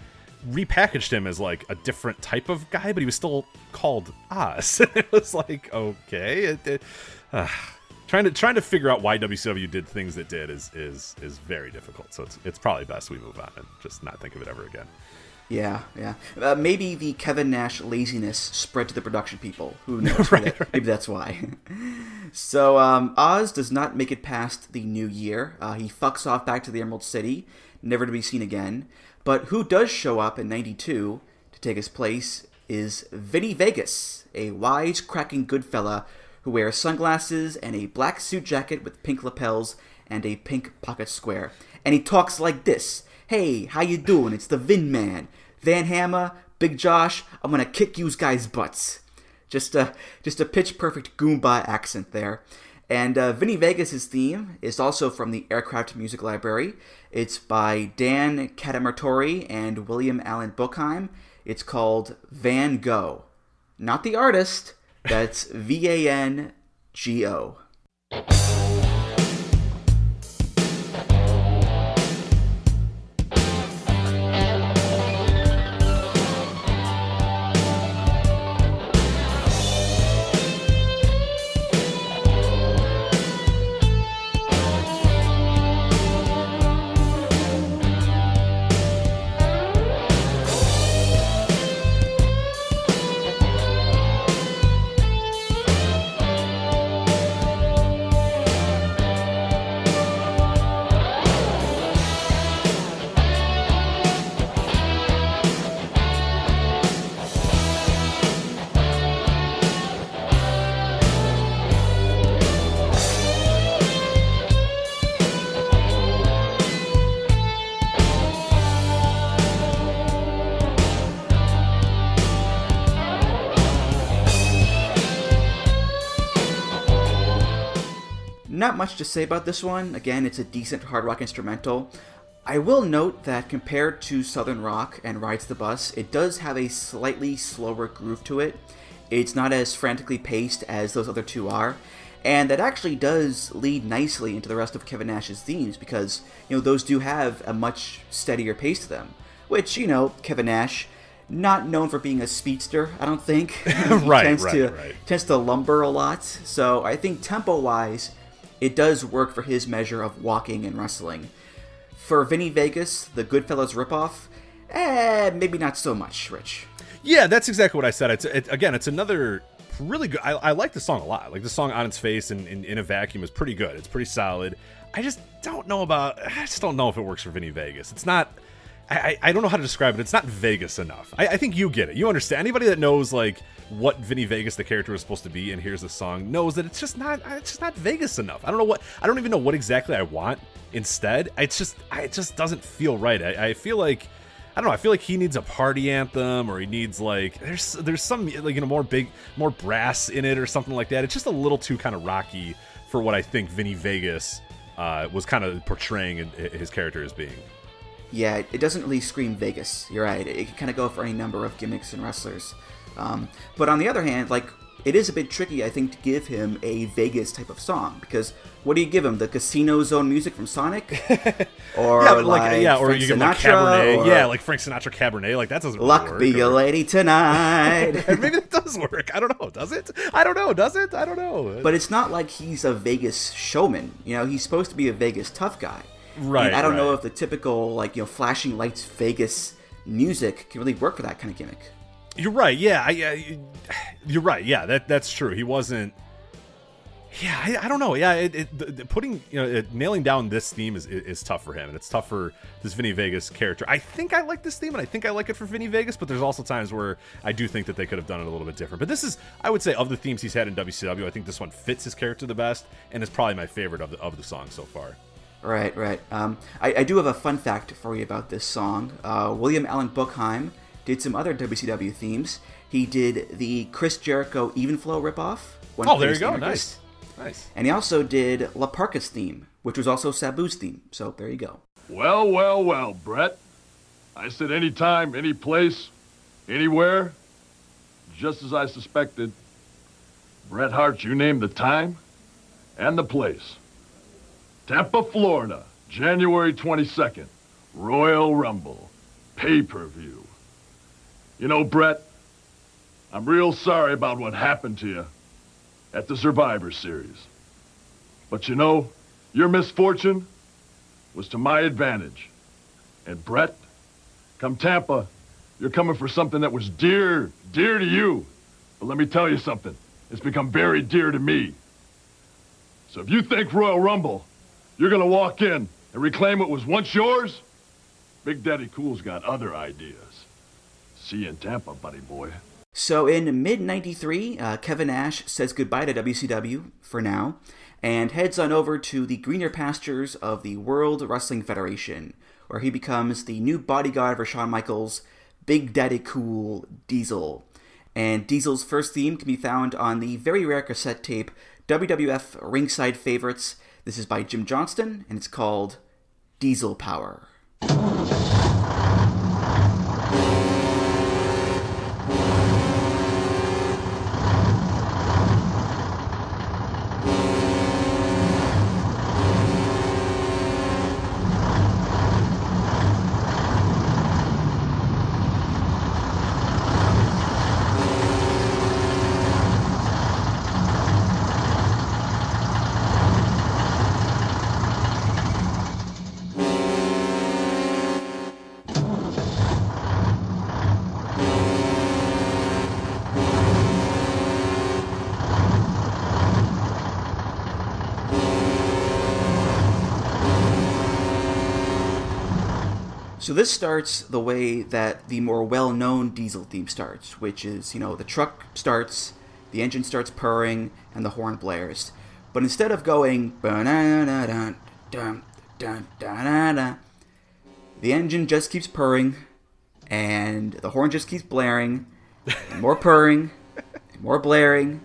Speaker 9: repackaged him as like a different type of guy, but he was still called Oz. it was like okay, it, it, uh, trying to trying to figure out why WCW did things that did is is is very difficult. So it's it's probably best we move on and just not think of it ever again.
Speaker 8: Yeah, yeah. Uh, maybe the Kevin Nash laziness spread to the production people. Who knows? right, maybe, that, maybe that's why. So um, Oz does not make it past the new year. Uh, he fucks off back to the Emerald City, never to be seen again. But who does show up in '92 to take his place is Vinny Vegas, a wise-cracking good fella who wears sunglasses and a black suit jacket with pink lapels and a pink pocket square. And he talks like this: "Hey, how you doing? It's the Vin Man, Van Hammer, Big Josh. I'm gonna kick you guys' butts." Just a just a pitch perfect Goomba accent there. And uh, Vinny Vegas' theme is also from the Aircraft Music Library. It's by Dan Catamartori and William Allen Bookheim. It's called Van Gogh. Not the artist, that's V A N G O. Not much to say about this one. Again, it's a decent hard rock instrumental. I will note that compared to Southern Rock and Rides the Bus, it does have a slightly slower groove to it. It's not as frantically paced as those other two are, and that actually does lead nicely into the rest of Kevin Nash's themes because, you know, those do have a much steadier pace to them. Which, you know, Kevin Nash, not known for being a speedster, I don't think.
Speaker 9: Right,
Speaker 8: tends
Speaker 9: right,
Speaker 8: to
Speaker 9: right.
Speaker 8: tends to lumber a lot. So I think tempo wise, it does work for his measure of walking and wrestling. For Vinny Vegas, the Goodfellas ripoff, eh, maybe not so much, Rich.
Speaker 9: Yeah, that's exactly what I said. It's it, again, it's another really good. I, I like the song a lot. Like the song on its face and in, in a vacuum is pretty good. It's pretty solid. I just don't know about. I just don't know if it works for Vinny Vegas. It's not. I, I don't know how to describe it. It's not Vegas enough. I, I think you get it. You understand. Anybody that knows like what Vinny Vegas the character is supposed to be and hears the song knows that it's just not. It's just not Vegas enough. I don't know what. I don't even know what exactly I want instead. It's just. I, it just doesn't feel right. I, I feel like. I don't know. I feel like he needs a party anthem, or he needs like there's there's some like you know more big more brass in it or something like that. It's just a little too kind of rocky for what I think Vinny Vegas uh, was kind of portraying his character as being.
Speaker 8: Yeah, it doesn't really scream Vegas. You're right. It can kind of go for any number of gimmicks and wrestlers. Um, but on the other hand, like it is a bit tricky, I think, to give him a Vegas type of song because what do you give him? The Casino Zone music from Sonic, or
Speaker 9: yeah,
Speaker 8: like,
Speaker 9: like, yeah, or
Speaker 8: Frank
Speaker 9: you give him like
Speaker 8: Sinatra,
Speaker 9: Cabernet,
Speaker 8: or
Speaker 9: yeah, like Frank Sinatra Cabernet, like that doesn't really
Speaker 8: Luck
Speaker 9: work.
Speaker 8: be
Speaker 9: or-
Speaker 8: lady tonight.
Speaker 9: Maybe that does work. I don't know. Does it? I don't know. Does it? I don't know.
Speaker 8: But it's not like he's a Vegas showman. You know, he's supposed to be a Vegas tough guy.
Speaker 9: Right,
Speaker 8: And I don't know if the typical like you know flashing lights Vegas music can really work for that kind of gimmick.
Speaker 9: You're right. Yeah, I, I, you're right. Yeah, that that's true. He wasn't. Yeah, I, I don't know. Yeah, it, it, the, putting you know it, nailing down this theme is, is is tough for him, and it's tough for this Vinny Vegas character. I think I like this theme, and I think I like it for Vinny Vegas, but there's also times where I do think that they could have done it a little bit different. But this is, I would say, of the themes he's had in WCW, I think this one fits his character the best, and is probably my favorite of the of the songs so far.
Speaker 8: Right, right. Um, I, I do have a fun fact for you about this song. Uh, William Allen Bookheim did some other WCW themes. He did the Chris Jericho Even Flow ripoff. When
Speaker 9: Oh, there you go.
Speaker 8: Anarchist.
Speaker 9: Nice, nice.
Speaker 8: And he also did La Parka's theme, which was also Sabu's theme. So there you go.
Speaker 10: Well, well, well, Brett. I said anytime, any place, anywhere, just as I suspected. Bret Hart, you name the time and the place. Tampa, Florida, January 22nd, Royal Rumble, pay-per-view. You know, Brett, I'm real sorry about what happened to you at the Survivor Series. But you know, your misfortune was to my advantage. And Brett, come Tampa, you're coming for something that was dear, dear to you. But let me tell you something. It's become very dear to me. So if you think Royal Rumble, you're gonna walk in and reclaim what was once yours, Big Daddy Cool's got other ideas. See you in Tampa, buddy boy.
Speaker 8: So in mid 93, uh, Kevin Nash says goodbye to WCW for now and heads on over to the greener pastures of the World Wrestling Federation, where he becomes the new bodyguard for Shawn Michaels, Big Daddy Cool Diesel. And Diesel's first theme can be found on the very rare cassette tape WWF Ringside Favorites. This is by Jim Johnston, and it's called Diesel Power. So this starts the way that the more well-known diesel theme starts, which is, you know, the truck starts, the engine starts purring, and the horn blares. But instead of going the engine just keeps purring, and the horn just keeps blaring, and more purring, and more blaring,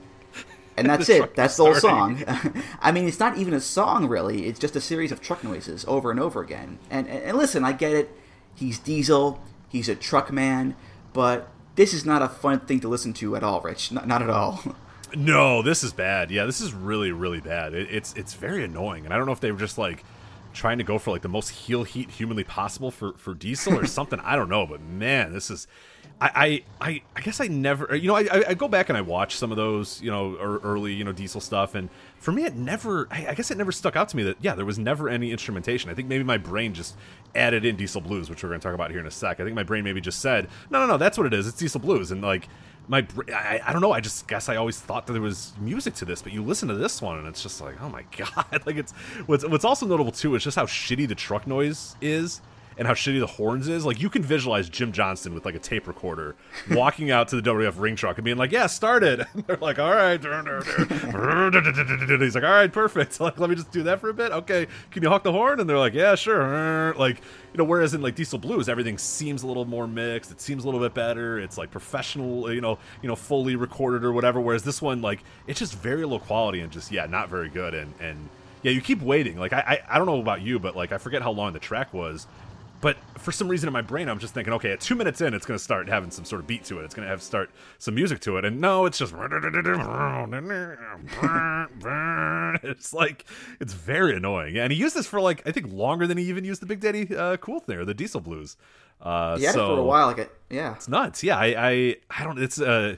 Speaker 8: and that's it. That's the whole song. I mean, it's not even a song really. It's just a series of truck noises over and over again. And and, and listen, I get it. He's Diesel. He's a truck man. But this is not a fun thing to listen to at all, Rich. Not, not at all.
Speaker 9: No, this is bad. Yeah, this is really, really bad. It, it's it's very annoying, and I don't know if they were just like trying to go for like the most heel heat humanly possible for for Diesel or something. I don't know, but man, this is. I, I, I guess I never, you know, I, I go back and I watch some of those, you know, er, early, you know, Diesel stuff, and for me, it never, I, guess it never stuck out to me that, yeah, there was never any instrumentation. I think maybe my brain just added in Diesel Blues, which we're going to talk about here in a sec. I think my brain maybe just said, no, no, no, that's what it is. It's Diesel Blues, and like my, I, I don't know. I just guess I always thought that there was music to this, but you listen to this one, and it's just like, oh my god! like it's what's what's also notable too is just how shitty the truck noise is and how shitty the horns is. Like you can visualize Jim Johnston with like a tape recorder walking out to the WF ring truck and being like, "Yeah, started." And they're like, "All right." He's like, "All right, perfect." Like, let me just do that for a bit. Okay, can you hawk the horn? And they're like, "Yeah, sure." Like, you know, whereas in like Diesel Blues, everything seems a little more mixed. It seems a little bit better. It's like professional, you know, you know, fully recorded or whatever. Whereas this one, like, it's just very low quality and just yeah, not very good. And and yeah, you keep waiting. Like I, I, I don't know about you, but like I forget how long the track was but for some reason in my brain, I'm just thinking, okay, at two minutes in, it's going to start having some sort of beat to it. It's going to have start some music to it, and no, it's just it's like it's very annoying. And he used this for like I think longer than he even used the Big Daddy uh, Cool there, the Diesel Blues. Uh,
Speaker 8: yeah,
Speaker 9: so
Speaker 8: for a while, like it, yeah,
Speaker 9: it's nuts. Yeah, I, I, I don't. It's uh,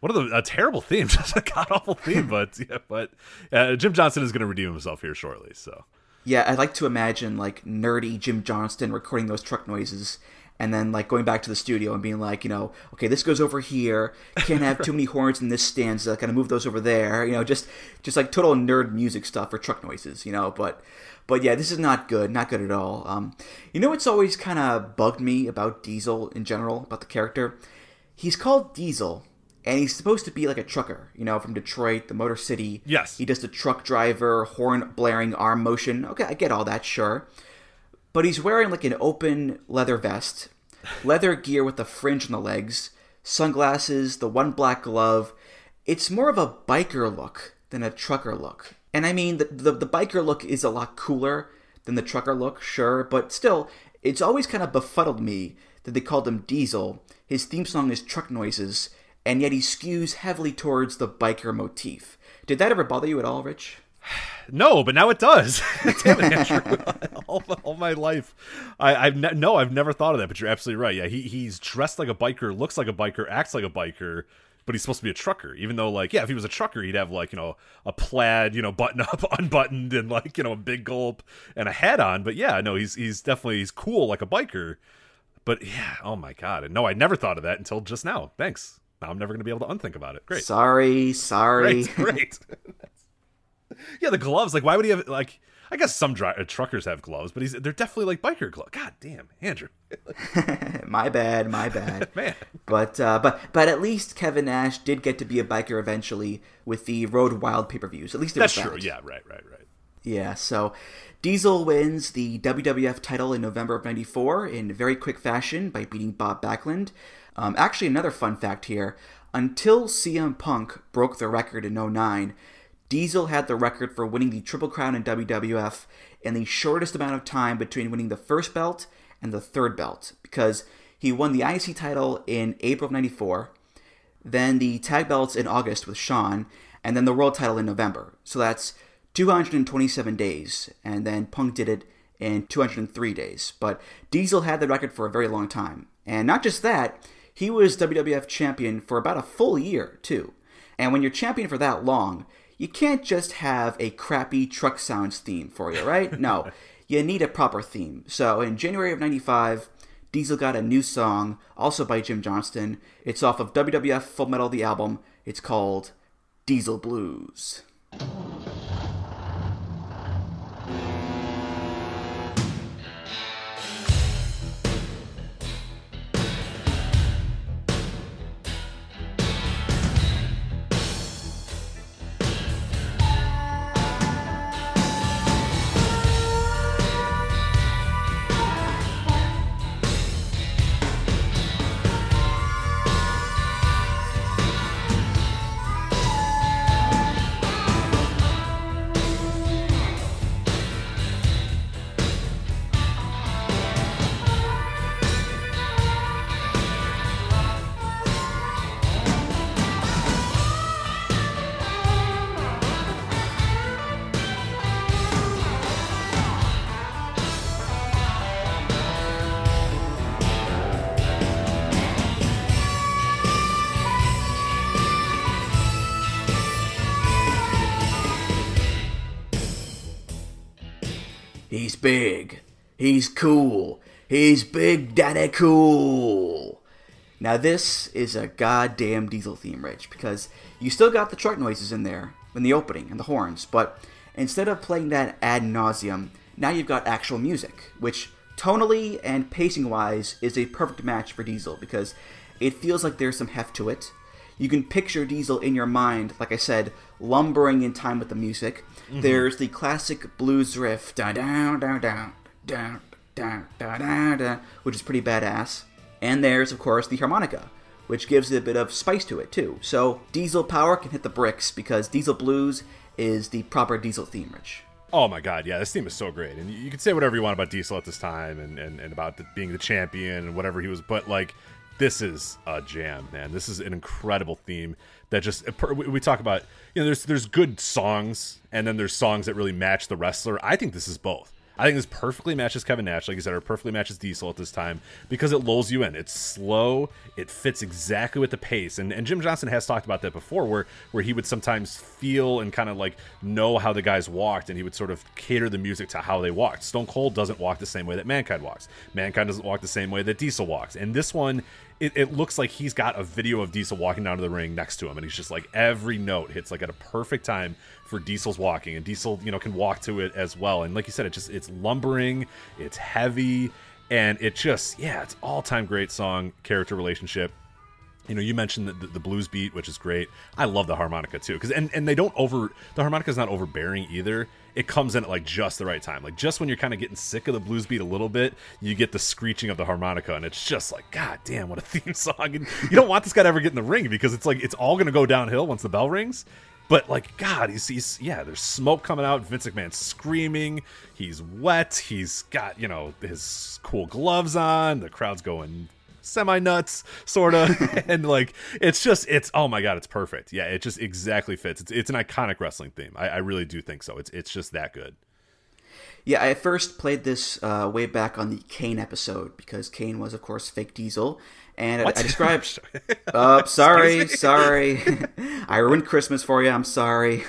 Speaker 9: one of the a terrible theme, just a god awful theme. But yeah, but uh, Jim Johnston is going to redeem himself here shortly. So
Speaker 8: yeah, I'd like to imagine like nerdy Jim Johnston recording those truck noises and then like going back to the studio and being like, you know, okay, this goes over here. Can't have too many horns in this stanza. Of move those over there. You know, just just like total nerd music stuff for truck noises. You know, but but yeah, this is not good. Not good at all. Um, you know, what's always kind of bugged me about Diesel in general about the character. He's called Diesel, and he's supposed to be like a trucker, you know, from Detroit, the Motor City.
Speaker 9: Yes.
Speaker 8: He does the truck driver, horn blaring arm motion. Okay, I get all that, sure. But he's wearing like an open leather vest, leather gear with a fringe on the legs, sunglasses, the one black glove. It's more of a biker look than a trucker look. And I mean, the, the, the biker look is a lot cooler than the trucker look, sure, but still, it's always kind of befuddled me that they called him Diesel. His theme song is Truck Noises and yet he skews heavily towards the biker motif. Did that ever bother you at all, Rich?
Speaker 9: No, but now it does. Damn Andrew. all, all, my life, I, I've ne- no, I've never thought of that. But you're absolutely right. Yeah, he he's dressed like a biker, looks like a biker, acts like a biker, but he's supposed to be a trucker. Even though, like, yeah, if he was a trucker, he'd have like you know a plaid, you know, button up, unbuttoned, and like you know a big gulp and a hat on. But yeah, no, he's he's definitely he's cool like a biker. But yeah, oh my god, and no, I never thought of that until just now. Thanks. Now I'm never going to be able to unthink about it. Great.
Speaker 8: Sorry, sorry.
Speaker 9: Great. great. yeah, the gloves. Like, why would he have like? I guess some dri- uh, truckers have gloves, but he's they're definitely like biker gloves. God damn, Andrew.
Speaker 8: my bad, my bad,
Speaker 9: man.
Speaker 8: But uh, but but at least Kevin Nash did get to be a biker eventually with the Road Wild pay per views. At least
Speaker 9: that's
Speaker 8: that.
Speaker 9: true. Yeah, right, right, right.
Speaker 8: Yeah, so Diesel wins the WWF title in November of '94 in very quick fashion by beating Bob Backlund. Um, actually, another fun fact here: until CM Punk broke the record in 09, Diesel had the record for winning the Triple Crown in WWF in the shortest amount of time between winning the first belt and the third belt, because he won the IC title in April of '94, then the tag belts in August with Shawn, and then the world title in November. So that's 227 days, and then Punk did it in 203 days. But Diesel had the record for a very long time. And not just that, he was WWF champion for about a full year, too. And when you're champion for that long, you can't just have a crappy truck sounds theme for you, right? No, you need a proper theme. So in January of 95, Diesel got a new song, also by Jim Johnston. It's off of WWF Full Metal the album. It's called Diesel Blues. Big. He's cool. He's Big Daddy Cool. Now, this is a goddamn diesel theme, Rich, because you still got the truck noises in there in the opening and the horns, but instead of playing that ad nauseum, now you've got actual music, which tonally and pacing wise is a perfect match for Diesel because it feels like there's some heft to it. You can picture Diesel in your mind, like I said, lumbering in time with the music. Mm-hmm. There's the classic blues riff, da da da da da da da da da, which is pretty badass. And there's, of course, the harmonica, which gives it a bit of spice to it, too. So Diesel Power can hit the bricks because Diesel Blues is the proper Diesel theme, Rich.
Speaker 9: Oh my god, yeah, this theme is so great. And you can say whatever you want about Diesel at this time and, and, and about the, being the champion and whatever he was, but like, this is a jam, man. This is an incredible theme that just we talk about. You know, there's there's good songs, and then there's songs that really match the wrestler. I think this is both. I think this perfectly matches Kevin Nash, like you said, or perfectly matches Diesel at this time because it lulls you in. It's slow, it fits exactly with the pace, and and Jim Johnston has talked about that before, where where he would sometimes feel and kind of like know how the guys walked, and he would sort of cater the music to how they walked. Stone Cold doesn't walk the same way that Mankind walks. Mankind doesn't walk the same way that Diesel walks, and this one it, it, looks like he's got a video of Diesel walking down to the ring next to him, and he's just like every note hits like at a perfect time for Diesel's walking, and Diesel you know can walk to it as well. And like you said, it just it's lumbering, it's heavy, and it just yeah, it's all time great song character relationship. You know, you mentioned the, the, blues beat, which is great. I love the harmonica too, because and and they don't over the harmonica is not overbearing either it comes in at like just the right time. Like just when you're kind of getting sick of the blues beat a little bit, you get the screeching of the harmonica, and it's just like, God damn, what a theme song! And you don't want this guy to ever get in the ring because it's like it's all gonna go downhill once the bell rings. But like God, he's, he's yeah, there's smoke coming out. Vince McMahon screaming. He's wet. He's got you know his cool gloves on. The crowd's going semi nuts, sort of, and like it's just it's oh my god, it's perfect. Yeah, it just exactly fits. It's it's an iconic wrestling theme. I, I really do think so. It's it's just that good.
Speaker 8: Yeah, I first played this uh, way back on the Kane episode because Kane was, of course, fake Diesel, and I, I, described. uh, sorry, sorry, I ruined Christmas for you. I'm sorry.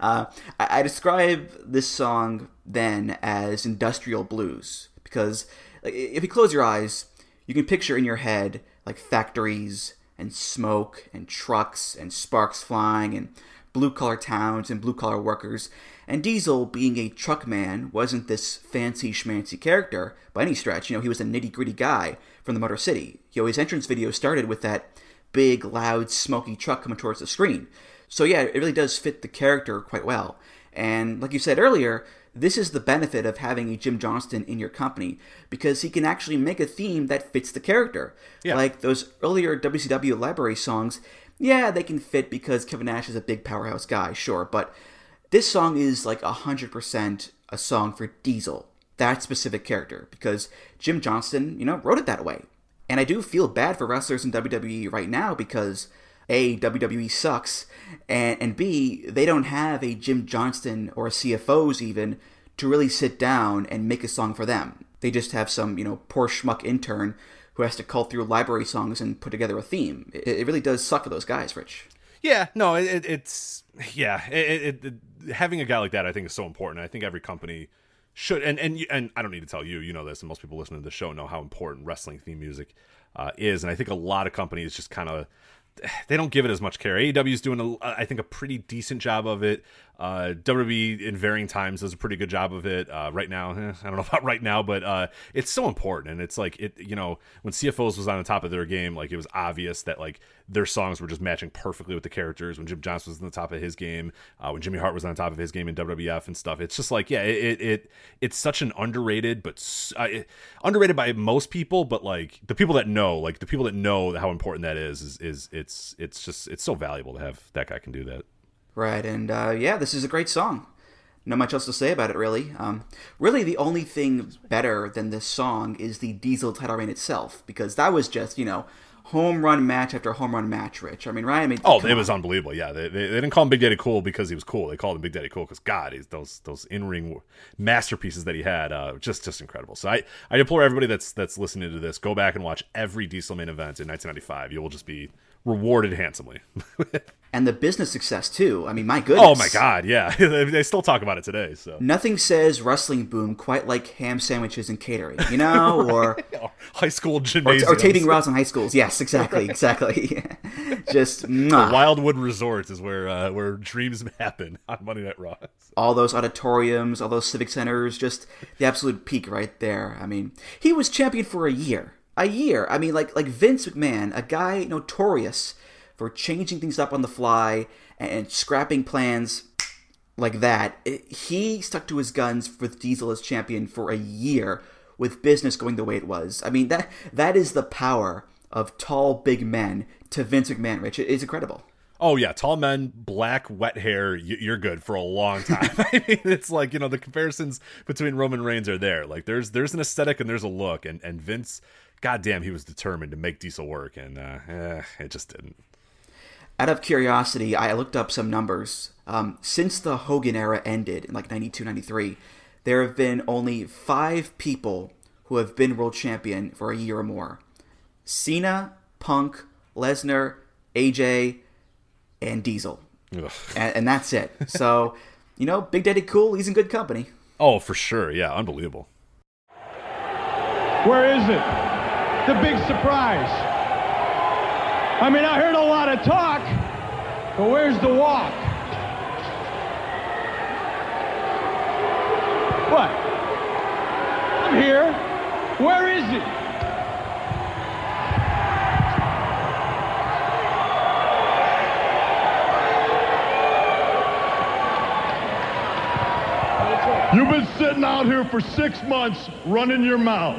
Speaker 8: uh, I, I described this song then as industrial blues because if you close your eyes, you can picture in your head like factories and smoke and trucks and sparks flying and blue collar towns and blue collar workers. And Diesel, being a truck man, wasn't this fancy schmancy character by any stretch. You know, he was a nitty gritty guy from the Motor City. You know, his entrance video started with that big, loud, smoky truck coming towards the screen. So yeah, it really does fit the character quite well. And like you said earlier, this is the benefit of having a Jim Johnston in your company because he can actually make a theme that fits the character.
Speaker 9: Yeah.
Speaker 8: Like those earlier WCW library songs, yeah, they can fit because Kevin Nash is a big powerhouse guy, sure, but this song is like 100% a song for Diesel, that specific character, because Jim Johnston, you know, wrote it that way. And I do feel bad for wrestlers in WWE right now because A, WWE sucks, and, and B, they don't have a Jim Johnston or a CFO$ even to really sit down and make a song for them. They just have some, you know, poor schmuck intern who has to cull through library songs and put together a theme. It, it really does suck for those guys, Rich.
Speaker 9: Yeah, no, it, it's yeah, it, it, having a guy like that I think is so important. I think every company should and and and I don't need to tell you, you know this, and most people listening to the show know how important wrestling theme music uh, is, and I think a lot of companies just kind of they don't give it as much care. AEW is doing, a, I think, a pretty decent job of it. Uh, WWE in varying times does a pretty good job of it. Uh, right now, eh, I don't know about right now, but uh, it's so important. And it's like it, you know, when CFO$ was on the top of their game, like it was obvious that like their songs were just matching perfectly with the characters. When Jim Johnston was on the top of his game, uh, when Jimmy Hart was on the top of his game in WWF and stuff, it's just like yeah, it it, it's such an underrated, but uh, it, underrated by most people, but like the people that know, like the people that know how important that is, is is it's it's just it's so valuable to have that guy can do that.
Speaker 8: Right, and uh, yeah, this is a great song. Not much else to say about it, really. Um, really, the only thing better than this song is the Diesel title reign itself, because that was just, you know, home run match after home run match, Rich. I mean, Ryan. I mean,
Speaker 9: oh, it was unbelievable. Yeah, they, they, they, didn't call him Big Daddy Cool because he was cool. They called him Big Daddy Cool because God, he's those those in ring masterpieces that he had, uh, just just incredible. So I I implore everybody that's that's listening to this, go back and watch every Diesel main event in 1995. You will just be rewarded handsomely.
Speaker 8: and the business success too. I mean, my goodness.
Speaker 9: Oh my God, yeah, they still talk about it today. So
Speaker 8: nothing says wrestling boom quite like ham sandwiches and catering, you know, or
Speaker 9: high school gymnasiums,
Speaker 8: or, or taping rods in high schools. Yes, exactly, exactly. Just.
Speaker 9: Wildwood Resorts is where uh, where dreams happen on Monday Night Raw.
Speaker 8: All those auditoriums, all those civic centers, just the absolute peak right there. I mean, he was champion for a year a year. I mean, like like Vince McMahon, a guy notorious for changing things up on the fly and scrapping plans like that. He stuck to his guns with Diesel as champion for a year, with business going the way it was. I mean that that is the power of tall, big men to Vince McMahon. Rich, it's incredible.
Speaker 9: Oh yeah, tall men, black, wet hair. You're good for a long time. I mean, it's like you know the comparisons between Roman Reigns are there. Like there's there's an aesthetic and there's a look, and and Vince goddamn, he was determined to make Diesel work, and uh, eh, it just didn't.
Speaker 8: Out of curiosity, I looked up some numbers. Um, since the Hogan era ended in like 92, 93, there have been only five people who have been world champion for a year or more Cena, Punk, Lesnar, AJ, and Diesel. And, and that's it. So, you know, Big Daddy Cool, he's in good company.
Speaker 9: Oh, for sure. Yeah, unbelievable.
Speaker 11: Where is it? The big surprise. I mean, I heard a lot of talk, but where's the walk? What? I'm here. Where is it?
Speaker 10: You've been sitting out here for six months running your mouth.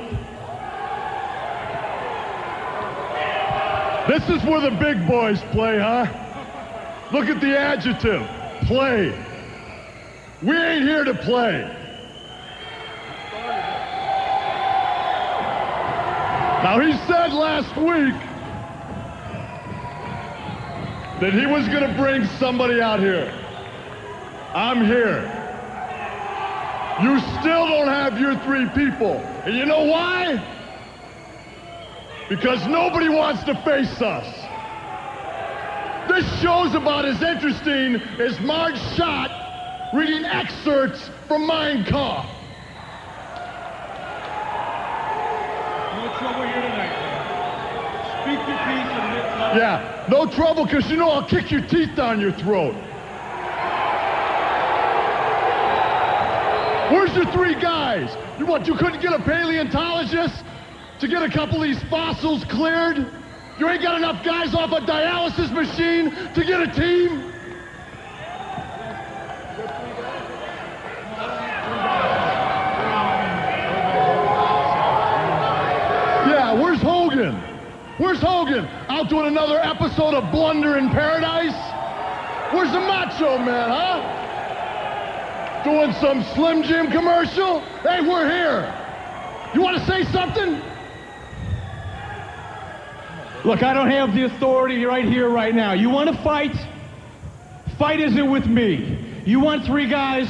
Speaker 10: This is where the big boys play, huh? Look at the adjective, play. We ain't here to play. Now, he said last week that he was going to bring somebody out here. I'm here. You still don't have your three people. And you know why? Because nobody wants to face us. This show's about as interesting as Marge Schott reading excerpts from Mein Kampf.
Speaker 11: No trouble here tonight, man. Speak your piece and
Speaker 10: Yeah, no trouble, because you know I'll kick your teeth down your throat. Where's your three guys? You what, you couldn't get a paleontologist to get a couple of these fossils cleared? You ain't got enough guys off a dialysis machine to get a team? Yeah, where's Hogan? Where's Hogan? Out doing another episode of Blunder in Paradise? Where's the Macho Man, huh? Doing some Slim Jim commercial? Hey, we're here. You want to say something?
Speaker 11: Look, I don't have the authority right here, right now. You want to fight? Fight isn't with me. You want three guys?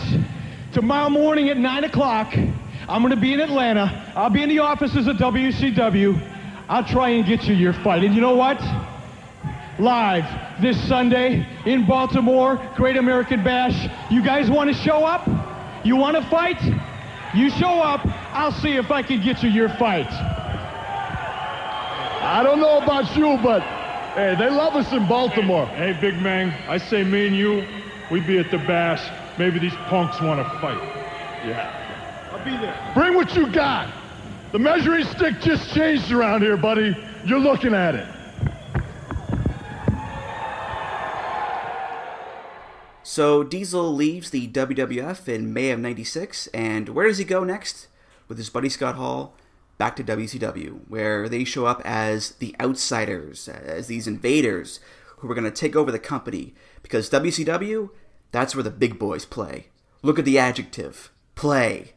Speaker 11: Tomorrow morning at 9 o'clock, I'm going to be in Atlanta. I'll be in the offices of WCW. I'll try and get you your fight. And you know what? Live this Sunday in Baltimore, Great American Bash. You guys want to show up? You want to fight? You show up, I'll see if I can get you your fight.
Speaker 10: I don't know about you, but hey, they love us in Baltimore.
Speaker 11: Hey, Big Man, I say me and you, we be at the bash. Maybe these punks want to fight.
Speaker 10: Yeah.
Speaker 11: I'll be there.
Speaker 10: Bring what you got. The measuring stick just changed around here, buddy. You're looking at it.
Speaker 8: So Diesel leaves the WWF in May of 96, and where does he go next? With his buddy Scott Hall, back to WCW, where they show up as the outsiders, as these invaders who are going to take over the company. Because WCW, that's where the big boys play. Look at the adjective play.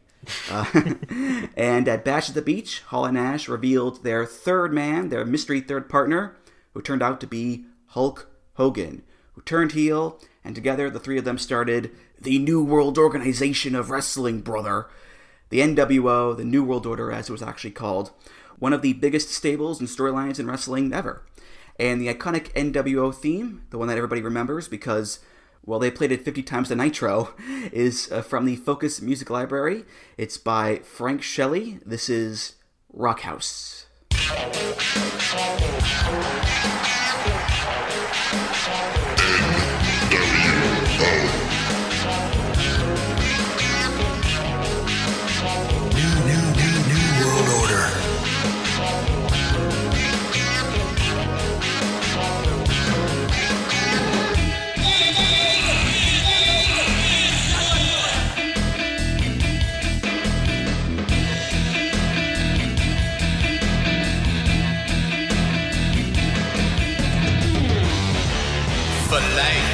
Speaker 8: Uh, and at Bash at the Beach, Hall and Nash revealed their third man, their mystery third partner, who turned out to be Hulk Hogan, who turned heel, and together the three of them started the New World Organization of Wrestling, brother. The NWO, the New World Order as it was actually called, one of the biggest stables and storylines in wrestling ever. And the iconic NWO theme, the one that everybody remembers because, well, they played it 50 times to Nitro, is uh, from the Focus Music Library. It's by Frank Shelley. This is Rockhouse.
Speaker 12: World
Speaker 13: For life.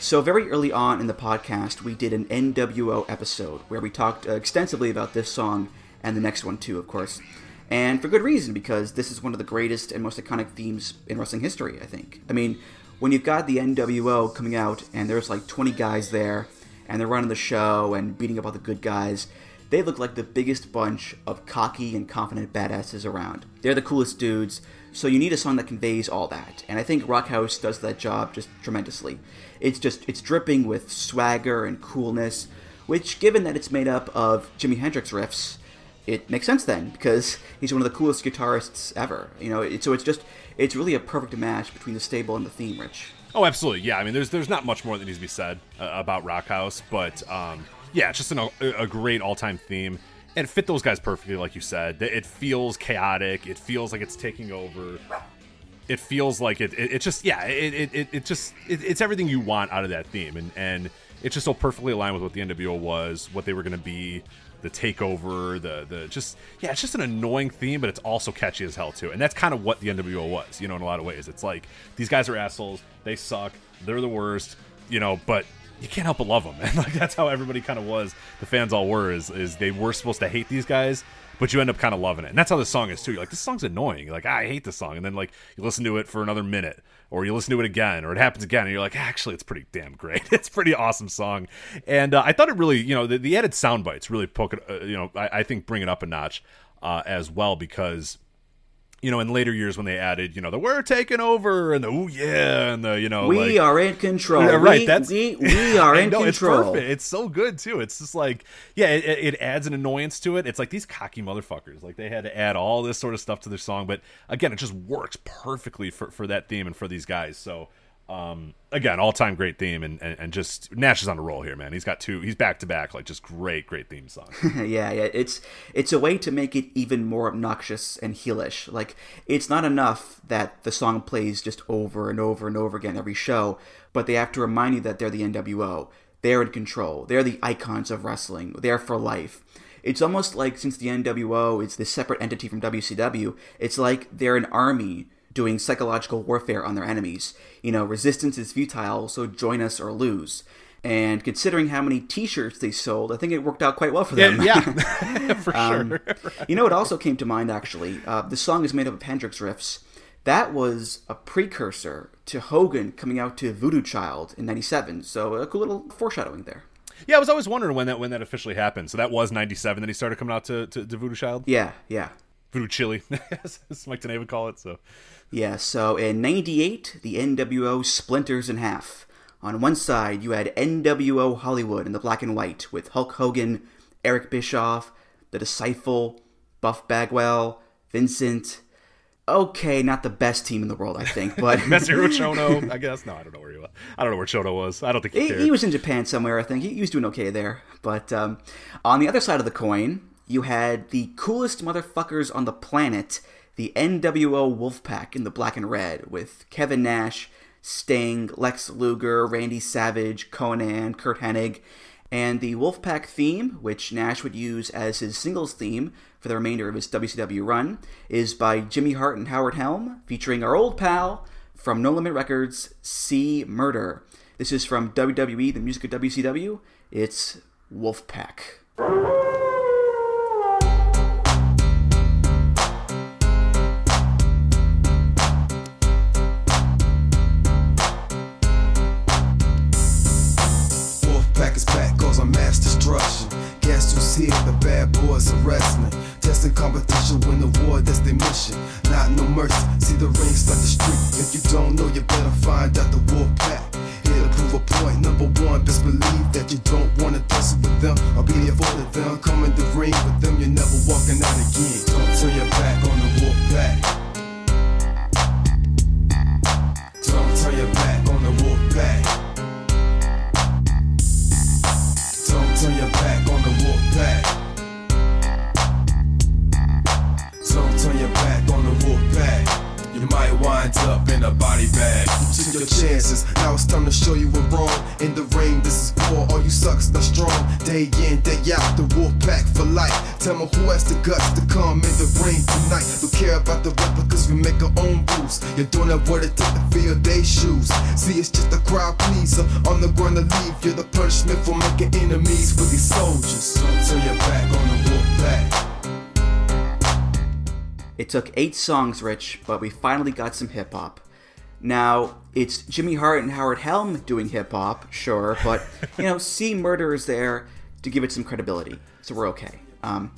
Speaker 8: So, very early on in the podcast, we did an NWO episode where we talked uh, extensively about this song and the next one, too, of course. And for good reason, because this is one of the greatest and most iconic themes in wrestling history, I think. I mean, when you've got the NWO coming out and there's like 20 guys there and they're running the show and beating up all the good guys, they look like the biggest bunch of cocky and confident badasses around. They're the coolest dudes, so you need a song that conveys all that. And I think Rockhouse does that job just tremendously. It's just it's dripping with swagger and coolness, which given that it's made up of Jimi Hendrix riffs, it makes sense then because he's one of the coolest guitarists ever. You know, it, so it's just it's really a perfect match between the stable and the theme, Rich.
Speaker 9: Oh, absolutely. Yeah, I mean, there's there's not much more that needs to be said uh, about Rockhouse, but um, yeah, it's just an, a, great all-time theme, and it fit those guys perfectly, like you said. It feels chaotic. It feels like it's taking over. It feels like it. It, it just yeah. It it, it just it, it's everything you want out of that theme, and and it's just so perfectly aligned with what the NWO was, what they were going to be, the takeover, the the just yeah, it's just an annoying theme, but it's also catchy as hell too. And that's kind of what the NWO was, you know, in a lot of ways. It's like these guys are assholes, they suck, they're the worst, you know, but you can't help but love them. And like that's how everybody kind of was. The fans all were is is they were supposed to hate these guys, but you end up kind of loving it. And that's how this song is too. You're like, this song's annoying. You're like, ah, I hate this song. And then like you listen to it for another minute, or you listen to it again, or it happens again, and you're like, actually, it's pretty damn great. it's a pretty awesome song. And uh, I thought it really, you know, the, the added sound bites really poke it, uh, you know, I, I think bring it up a notch uh, as well because you know, in later years when they added, you know, the "we're taking over" and the oh yeah" and the you know,
Speaker 8: we
Speaker 9: like,
Speaker 8: are in control.
Speaker 9: Yeah, right.
Speaker 8: We,
Speaker 9: That's
Speaker 8: we, we are in
Speaker 9: no,
Speaker 8: control.
Speaker 9: It's perfect. It's so good too. It's just like, yeah, it, it adds an annoyance to it. It's like these cocky motherfuckers. Like they had to add all this sort of stuff to their song, but again, it just works perfectly for for that theme and for these guys. So. Um, again, all time great theme, and, and, and just Nash is on a roll here, man. He's got two, he's back to back, like just great, great theme song.
Speaker 8: yeah, yeah. It's it's a way to make it even more obnoxious and heelish. Like it's not enough that the song plays just over and over and over again every show, but they have to remind you that they're the NWO. They're in control. They're the icons of wrestling. They're for life. It's almost like since the NWO is this separate entity from WCW, it's like they're an army doing psychological warfare on their enemies. You know, resistance is futile, so join us or lose. And considering how many T-shirts they sold, I think it worked out quite well for them.
Speaker 9: Yeah, yeah. for
Speaker 8: Um,
Speaker 9: sure.
Speaker 8: You know, it also came to mind actually. Uh, the song is made up of Hendrix riffs. That was a precursor to Hogan coming out to Voodoo Child in '97. So a cool little foreshadowing there.
Speaker 9: Yeah, I was always wondering when that when that officially happened. So that was '97 that he started coming out to to, to Voodoo Child.
Speaker 8: Yeah, yeah.
Speaker 9: Voodoo Chili, as Mike Tenay would call it. So
Speaker 8: Yeah, so in 98, the NWO splinters in half. On one side, you had NWO Hollywood in the black and white with Hulk Hogan, Eric Bischoff, The Disciple, Buff Bagwell, Vincent. Okay, not the best team in the world, I think, but
Speaker 9: Masahiro Chono, I guess. No, I don't know where he was. I don't know where Chono was. I don't think he,
Speaker 8: he, he was in Japan somewhere, I think. He, he was doing okay there. But um, on the other side of the coin, you had the coolest motherfuckers on the planet, the NWO Wolfpack in the black and red, with Kevin Nash, Sting, Lex Luger, Randy Savage, Konnan, Curt Hennig. And the Wolfpack theme, which Nash would use as his singles theme for the remainder of his WCW run, is by Jimmy Hart and Howard Helm, featuring our old pal from No Limit Records, C Murder. This is from WWE, the music of WCW. It's Wolfpack.
Speaker 14: Here? The bad boys of wrestling. Testing competition, win the war, that's their mission. Not no mercy, see the ring, start the street. If you don't know, you better find out the Wolfpack. Here to prove a point, number one, best believe that you don't wanna tussle with them I'll be there for them. Come in the ring with them, you're never walking out again. Don't turn your back on the Wolfpack. Don't You might wind up in a body bag. You Took your chances, now it's time to show you we're wrong. In the ring, this is war, all you sucks are strong. Day in, day out, the wolf pack for life. Tell me who has the guts to come in the ring tonight. Don't care about the replicas, we make our own rules. You don't have what it takes to fill their shoes. See, it's just a crowd pleaser. On the ground to leave, you're the punishment for making enemies with these soldiers. Don't turn your back on the wolf pack.
Speaker 8: It took eight songs, Rich, but we finally got some hip hop. Now, it's Jimmy Hart and Howard Helm doing hip hop, sure, but, you know, C Murder is there to give it some credibility, so we're okay. Um,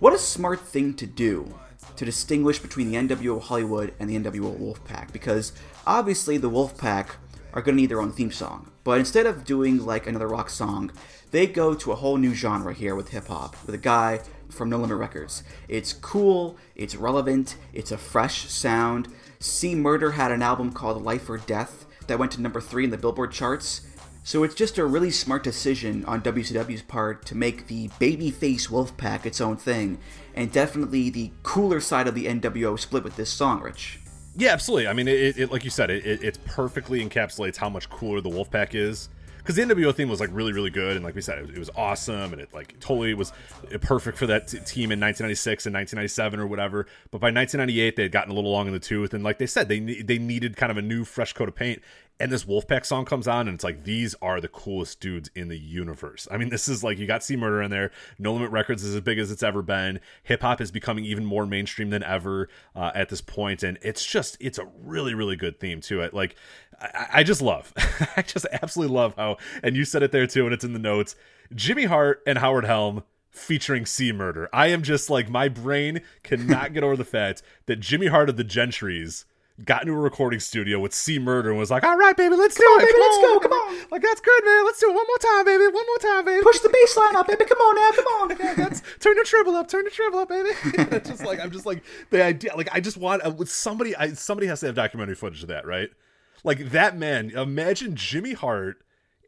Speaker 8: what a smart thing to do to distinguish between the NWO Hollywood and the NWO Wolfpack, because obviously the Wolfpack are going to need their own theme song, but instead of doing like another rock song, they go to a whole new genre here with hip hop, with a guy from No Limit Records. It's cool, it's relevant, it's a fresh sound. C Murder had an album called Life or Death that went to number three in the Billboard charts. So it's just a really smart decision on WCW's part to make the babyface Wolfpack its own thing, and definitely the cooler side of the NWO split with this song, Rich.
Speaker 9: Yeah, absolutely. I mean, it, it like you said, it, it, it perfectly encapsulates how much cooler the Wolfpack is. Because the NWO theme was like really, really good, and like we said, it was, it was awesome, and it like totally was perfect for that t- team in 1996 and 1997 or whatever. But by 1998, they had gotten a little long in the tooth, and like they said, they they needed kind of a new, fresh coat of paint. And this Wolfpack song comes on, and it's like these are the coolest dudes in the universe. I mean, this is like you got C Murder in there. No Limit Records is as big as it's ever been. Hip hop is becoming even more mainstream than ever uh, at this point, and it's just it's a really really good theme to it. Like I, I just love, I just absolutely love how, and you said it there too, and it's in the notes. Jimmy Hart and Howard Helm featuring C Murder. I am just like my brain cannot get over the fact that Jimmy Hart of the Gentrys got into a recording studio with C Murder and was like, "All right, baby, let's
Speaker 8: Come
Speaker 9: do
Speaker 8: on,
Speaker 9: it.
Speaker 8: baby,
Speaker 9: Come
Speaker 8: let's
Speaker 9: on.
Speaker 8: go, come on.
Speaker 9: Like that's good, man. Let's do it one more time, baby. One more time, baby.
Speaker 8: Push the bass line up, baby. Come on now, come on.
Speaker 9: Yeah, that's turn the treble up, turn the treble up, baby. it's just like I'm just like the idea. Like I just want uh, somebody. I, somebody has to have documentary footage of that, right? Like that man. Imagine Jimmy Hart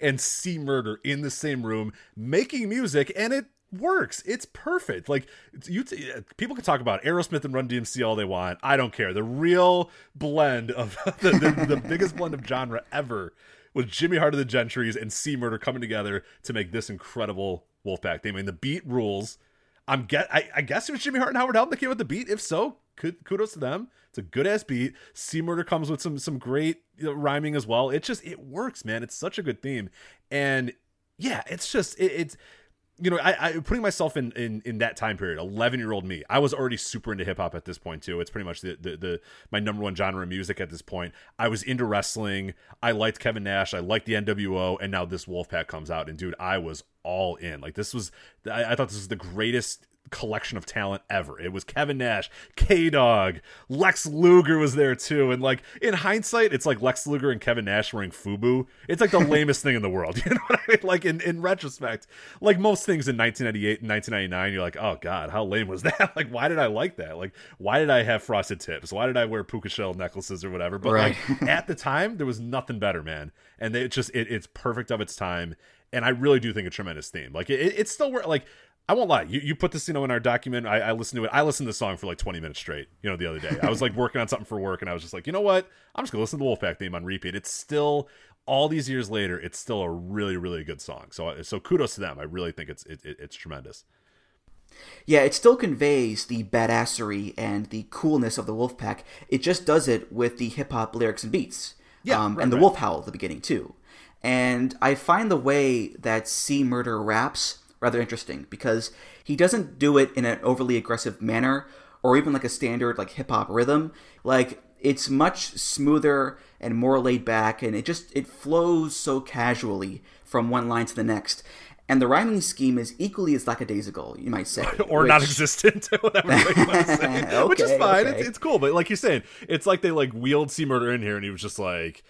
Speaker 9: and C Murder in the same room making music, and it works. It's perfect. Like you, t- uh, people can talk about Aerosmith and Run DMC all they want. I don't care. The real blend of the, the, the biggest blend of genre ever was Jimmy Hart of the Gentrys and C Murder coming together to make this incredible Wolfpack theme. I mean, the beat rules. I'm get. I, I guess it was Jimmy Hart and Howard Helm that came with the beat. If so, kudos to them. It's a good ass beat. C Murder comes with some some great rhyming as well. It just it works, man. It's such a good theme, and yeah, it's just it, it's you know, I, I putting myself in, in in that time period, eleven year old me, I was already super into hip hop at this point too. It's pretty much the, the the my number one genre of music at this point. I was into wrestling. I liked Kevin Nash. I liked the NWO, and now this Wolfpack comes out, and dude, I was all in. Like this was, I, I thought this was the greatest collection of talent ever. It was Kevin Nash, K Dog, Lex Luger was there too. And like in hindsight, it's like Lex Luger and Kevin Nash wearing FUBU. It's like the lamest thing in the world. You know what I mean? Like in, in retrospect, like most things in 1998 and 1999, you're like, oh God, how lame was that? like, why did I like that? Like, why did I have frosted tips? Why did I wear puka shell necklaces or whatever? But
Speaker 8: Right.
Speaker 9: like at the time, there was nothing better, man. And they, it just, it, it's perfect of its time. And I really do think a tremendous theme. Like it, it's still wor- like I won't lie. You, you put this, you know, in our document. I, I listened to it. I listened to the song for like 20 minutes straight, you know, the other day. I was like working on something for work and I was just like, you know what? I'm just going to listen to the Wolfpack theme on repeat. It's still, all these years later, it's still a really, really good song. So, so kudos to them. I really think it's, it, it, it's tremendous.
Speaker 8: Yeah, it still conveys the badassery and the coolness of the Wolfpack. It just does it with the hip hop lyrics and beats.
Speaker 9: Yeah,
Speaker 8: um,
Speaker 9: right,
Speaker 8: and the
Speaker 9: right.
Speaker 8: wolf howl at the beginning too. And I find the way that C Murder raps rather interesting because he doesn't do it in an overly aggressive manner or even like a standard like hip hop rhythm. Like it's much smoother and more laid back and it just it flows so casually from one line to the next. And the rhyming scheme is equally as lackadaisical, you might say.
Speaker 9: or
Speaker 8: which-
Speaker 9: non existent, whatever you want to say. Which is fine.
Speaker 8: okay.
Speaker 9: It's, it's cool. But like you're saying, it's like they like wheeled C Murder in here and he was just like,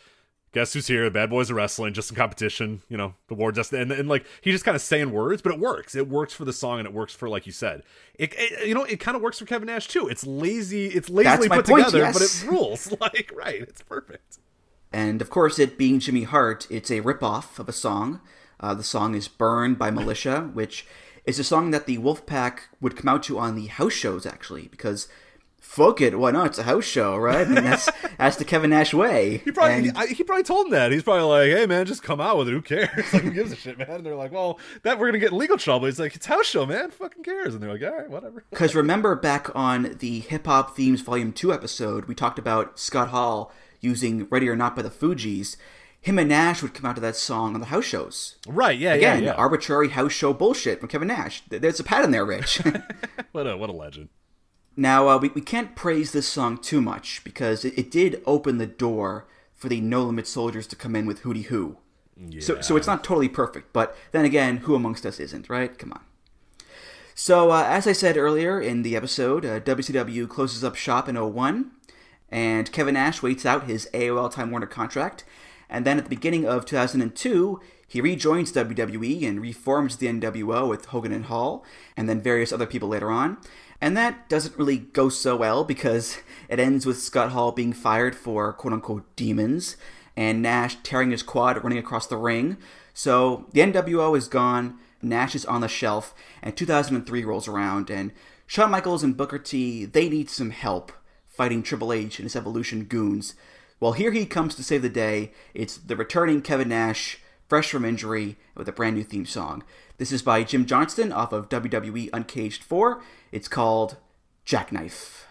Speaker 9: guess who's here? The bad boys are wrestling, just in competition, you know, the war just and, and like he's just kind of saying words, but it works. It works for the song and it works for like you said. It, it you know, it kind of works for Kevin Nash too. It's lazy, it's lazily put
Speaker 8: point,
Speaker 9: together, but it rules. like, right, it's perfect.
Speaker 8: And of course, it being Jimmy Hart, it's a ripoff of a song. Uh, the song is Burned by Militia, which is a song that the Wolfpack would come out to on the house shows, actually, because fuck it, why not? It's a house show, right? I mean, that's, that's the Kevin Nash way.
Speaker 9: He probably
Speaker 8: And-
Speaker 9: I, he probably told him that. He's probably like, "Hey man, just come out with it. Who cares? like, who gives a shit, man?" And they're like, "Well, that we're gonna get legal trouble." He's like, "It's house show, man. Fucking cares?" And they're like, "All right, whatever."
Speaker 8: Because remember back on the Hip Hop Themes Volume 2 episode, we talked about Scott Hall using Ready or Not by the Fugees. Him and Nash would come out to that song on the house shows.
Speaker 9: Right? Yeah.
Speaker 8: Again,
Speaker 9: yeah. Yeah.
Speaker 8: arbitrary house show bullshit from Kevin Nash. There's a pattern there, Rich.
Speaker 9: what a what a legend.
Speaker 8: Now, uh, we, we can't praise this song too much because it, it did open the door for the No Limit Soldiers to come in with Hootie Hoo. So, so it's not totally perfect, but then again, who amongst us isn't, right? Come on. So, uh, as I said earlier in the episode, uh, WCW closes up shop in 01, and Kevin Nash waits out his AOL Time Warner contract, and then at the beginning of 2002, he rejoins WWE and reforms the NWO with Hogan and Hall, and then various other people later on. And that doesn't really go so well because it ends with Scott Hall being fired for quote unquote demons, and Nash tearing his quad running across the ring. So the NWO is gone, Nash is on the shelf, and 2003 rolls around, and Shawn Michaels and Booker T, they need some help fighting Triple H and his Evolution goons. Well, here he comes to save the day. It's the returning Kevin Nash, fresh from injury, with a brand new theme song. This is by Jim Johnston off of WWE Uncaged 4. It's called Jackknife.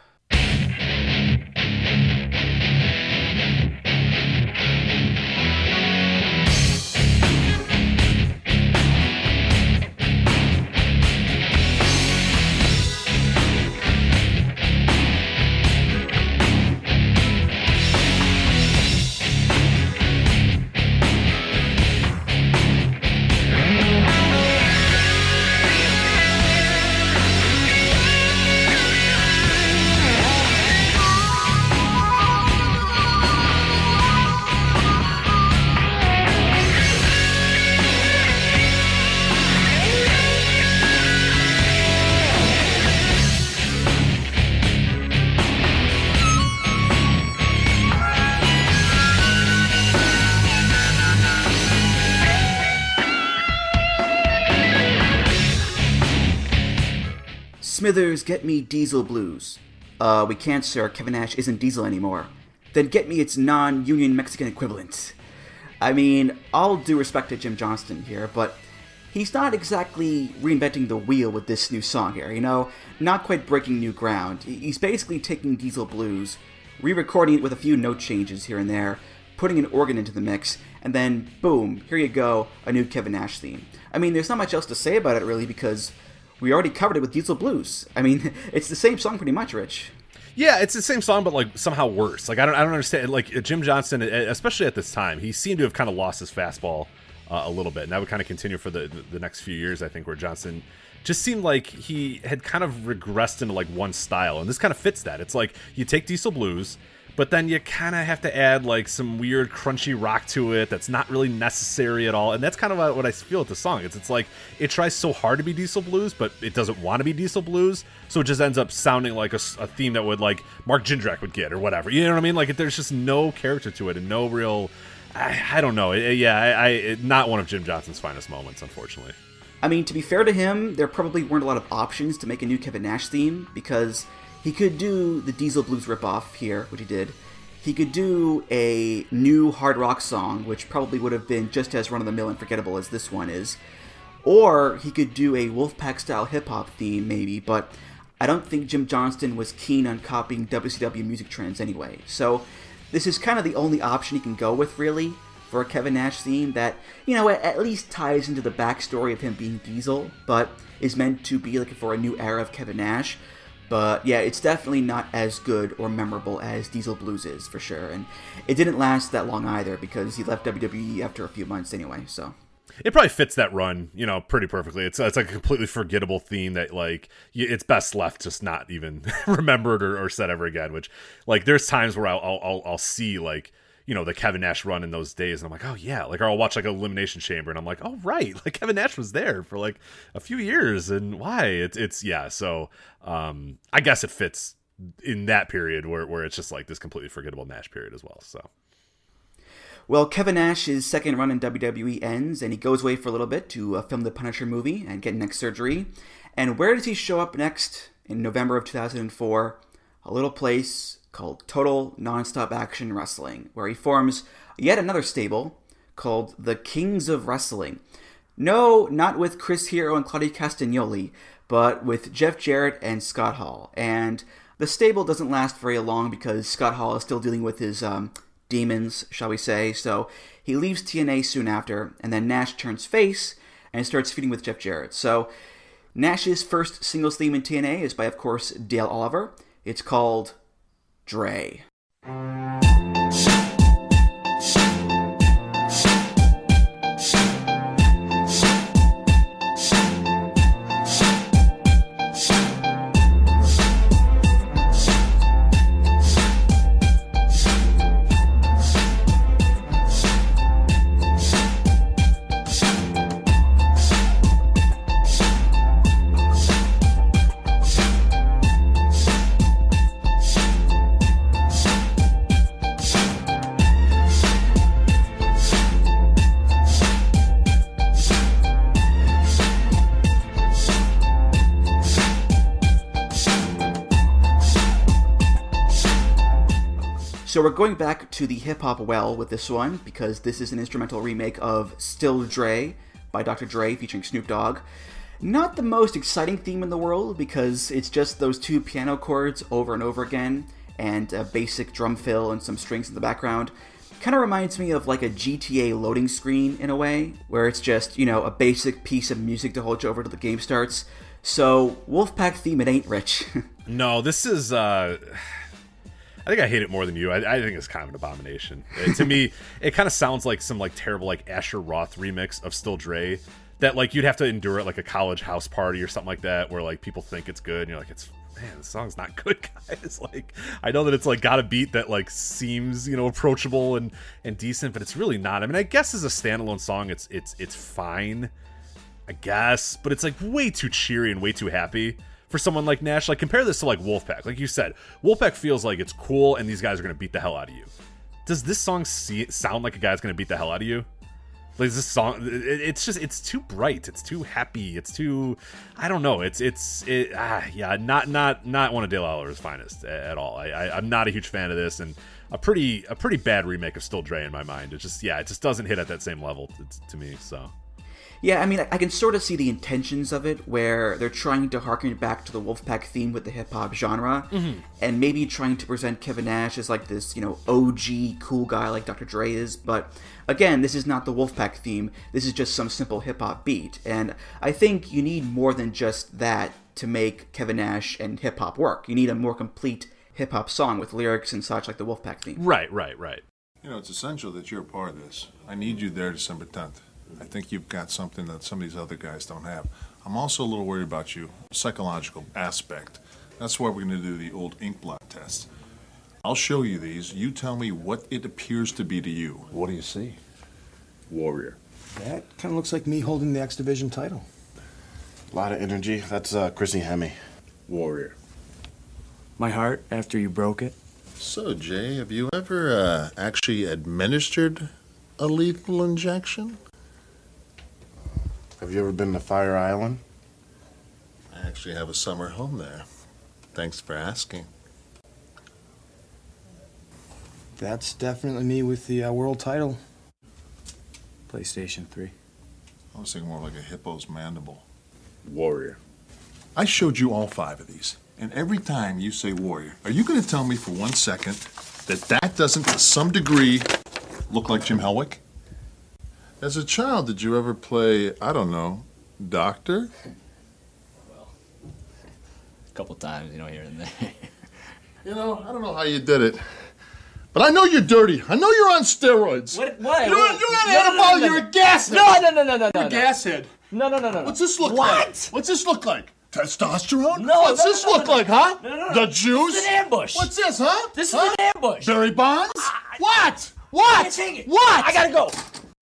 Speaker 8: Smithers, get me Diesel Blues. Uh, we can't, sir. Kevin Nash isn't Diesel anymore. Then get me its non union Mexican equivalent. I mean, all due respect to Jim Johnston here, but he's not exactly reinventing the wheel with this new song here, you know? Not quite breaking new ground. He's basically taking Diesel Blues, re recording it with a few note changes here and there, putting an organ into the mix, and then boom, here you go, a new Kevin Nash theme. I mean, there's not much else to say about it really because we already covered it with Diesel Blues. I mean, it's the same song pretty much, Rich.
Speaker 9: Yeah, it's the same song, but like somehow worse. Like I don't, I don't understand. Like Jim Johnston, especially at this time, he seemed to have kind of lost his fastball uh, a little bit, and that would kind of continue for the the next few years. I think where Johnson just seemed like he had kind of regressed into like one style, and this kind of fits that. It's like you take Diesel Blues, but then you kind of have to add like some weird crunchy rock to it that's not really necessary at all and that's kind of what i feel with the song. It's, it's like it tries so hard to be diesel blues but it doesn't want to be diesel blues so it just ends up sounding like a, a theme that would like mark jindrak would get or whatever. You know what i mean? Like there's just no character to it and no real i, I don't know. It, yeah I, I it, not one of jim Johnston's finest moments unfortunately.
Speaker 8: I mean, to be fair to him, there probably weren't a lot of options to make a new Kevin Nash theme because he could do the Diesel Blues ripoff here, which he did. He could do a new hard rock song, which probably would have been just as run of the mill and forgettable as this one is. Or he could do a Wolfpack style hip hop theme, maybe, but I don't think Jim Johnston was keen on copying WCW music trends anyway. So this is kind of the only option he can go with, really, for a Kevin Nash theme that, you know, at least ties into the backstory of him being Diesel, but is meant to be like for a new era of Kevin Nash. But yeah, it's definitely not as good or memorable as Diesel Blues is for sure. And it didn't last that long either because he left WWE after a few months anyway. So
Speaker 9: it probably fits that run, you know, pretty perfectly. It's it's like a completely forgettable theme that like it's best left just not even remembered or, or said ever again. Which like there's times where I'll I'll, I'll see like you know the Kevin Nash run in those days, and I'm like, oh yeah, like or I'll watch like Elimination Chamber, and I'm like, oh right, like Kevin Nash was there for like a few years, and why? It's it's yeah. So um, I guess it fits in that period where where it's just like this completely forgettable Nash period as well. So.
Speaker 8: Well, Kevin Nash's second run in WWE ends, and he goes away for a little bit to uh, film the Punisher movie and get neck surgery. And where does he show up next? In November of 2004, a little place called Total Nonstop Action Wrestling, where he forms yet another stable called the Kings of Wrestling. No, not with Chris Hero and Claudio Castagnoli, but with Jeff Jarrett and Scott Hall. And the stable doesn't last very long because Scott Hall is still dealing with his um, demons, shall we say. So he leaves TNA soon after, and then Nash turns face and starts feuding with Jeff Jarrett. So Nash's first singles theme in TNA is by, of course, Dale Oliver. It's called Dre. So we're going back to the hip hop well with this one because this is an instrumental remake of Still Dre by Dr. Dre featuring Snoop Dogg. Not the most exciting theme in the world because it's just those two piano chords over and over again and a basic drum fill and some strings in the background. Kind of reminds me of like a GTA loading screen in a way, where it's just, you know, a basic piece of music to hold you over till the game starts. So, Wolfpack theme, it ain't rich.
Speaker 9: no, this is, uh I think I hate it more than you. I, I think it's kind of an abomination. It, to me, it kind of sounds like some like terrible like Asher Roth remix of Still Dre that like you'd have to endure at like a college house party or something like that where like people think it's good and you're like it's man the song's not good guys like i know that it's like got a beat that like seems you know approachable and and decent but it's really not i mean i guess as a standalone song it's it's it's fine i guess but it's like way too cheery and way too happy for someone like Nash. Like compare this to like Wolfpack. Like you said, Wolfpack feels like it's cool and these guys are to beat the hell out of you. Does this song see, sound like a guy's to beat the hell out of you? Like this song, it, it's just it's too bright, it's too happy, it's too, I don't know, it's it's it, ah, yeah, not not not one of Dale Oliver's finest at, all. I, I I'm not a huge fan of this, and a pretty a pretty bad remake of Still Dre in my mind. It just yeah, it just doesn't hit at that same level to me. So.
Speaker 8: Yeah, I mean, I can sort of see the intentions of it, where they're trying to harken back to the Wolfpack theme with the hip hop genre,
Speaker 9: Mhm.
Speaker 8: and maybe trying to present Kevin Nash as like this, you know, OG cool guy like Dr. Dre is. But again, this is not the Wolfpack theme. This is just some simple hip hop beat, and I think you need more than just that to make Kevin Nash and hip hop work. You need a more complete hip hop song with lyrics and such like the Wolfpack theme.
Speaker 9: Right, right, right.
Speaker 15: You know, it's essential that you're a part of this. I need you there December 10th. I think you've got something that some of these other guys don't have. I'm also a little worried about you, psychological aspect. That's why we're going to do the old ink blot test. I'll show you these. You tell me what it appears to be to you.
Speaker 16: What do you see? Warrior.
Speaker 17: That kind of looks like me holding the X Division title.
Speaker 16: A lot of energy. That's uh, Christy Hemme. Warrior.
Speaker 18: My heart after you broke it.
Speaker 15: So, Jay, have you ever uh, actually administered a lethal injection?
Speaker 16: Have you ever been to Fire Island?
Speaker 15: I actually have a summer home there. Thanks for asking.
Speaker 17: That's definitely me with the uh, world title.
Speaker 18: PlayStation 3.
Speaker 15: I was thinking more like a hippo's mandible.
Speaker 16: Warrior.
Speaker 15: I showed you all five of these, and every time you say warrior, are you going to tell me for one second that that doesn't, to some degree, look like Jim Hellwig? As a child, did you ever play, I don't know, doctor?
Speaker 18: Well, a couple times, you know, here and there.
Speaker 15: You know, I don't know how you did it. But I know you're dirty. I know you're on steroids.
Speaker 18: What? What?
Speaker 15: You're,
Speaker 18: what?
Speaker 15: you're on
Speaker 18: No, no, no, no,
Speaker 15: You're a gas head.
Speaker 18: No, no, no, no, no,
Speaker 15: You're
Speaker 18: no,
Speaker 15: a
Speaker 18: no.
Speaker 15: gas head.
Speaker 18: No, no, no, no. no.
Speaker 15: What's this look
Speaker 18: What?
Speaker 15: like? What? What's this look like? Testosterone?
Speaker 18: No,
Speaker 15: What's
Speaker 18: no,
Speaker 15: this look
Speaker 18: no.
Speaker 15: like, huh?
Speaker 18: No, no, no.
Speaker 15: The
Speaker 18: This
Speaker 15: juice?
Speaker 18: is an ambush.
Speaker 15: What's this, huh?
Speaker 18: This
Speaker 15: Huh?
Speaker 18: is an ambush.
Speaker 15: Barry Bonds? what?
Speaker 18: I
Speaker 15: What?
Speaker 18: take it.
Speaker 15: What?
Speaker 18: I gotta go.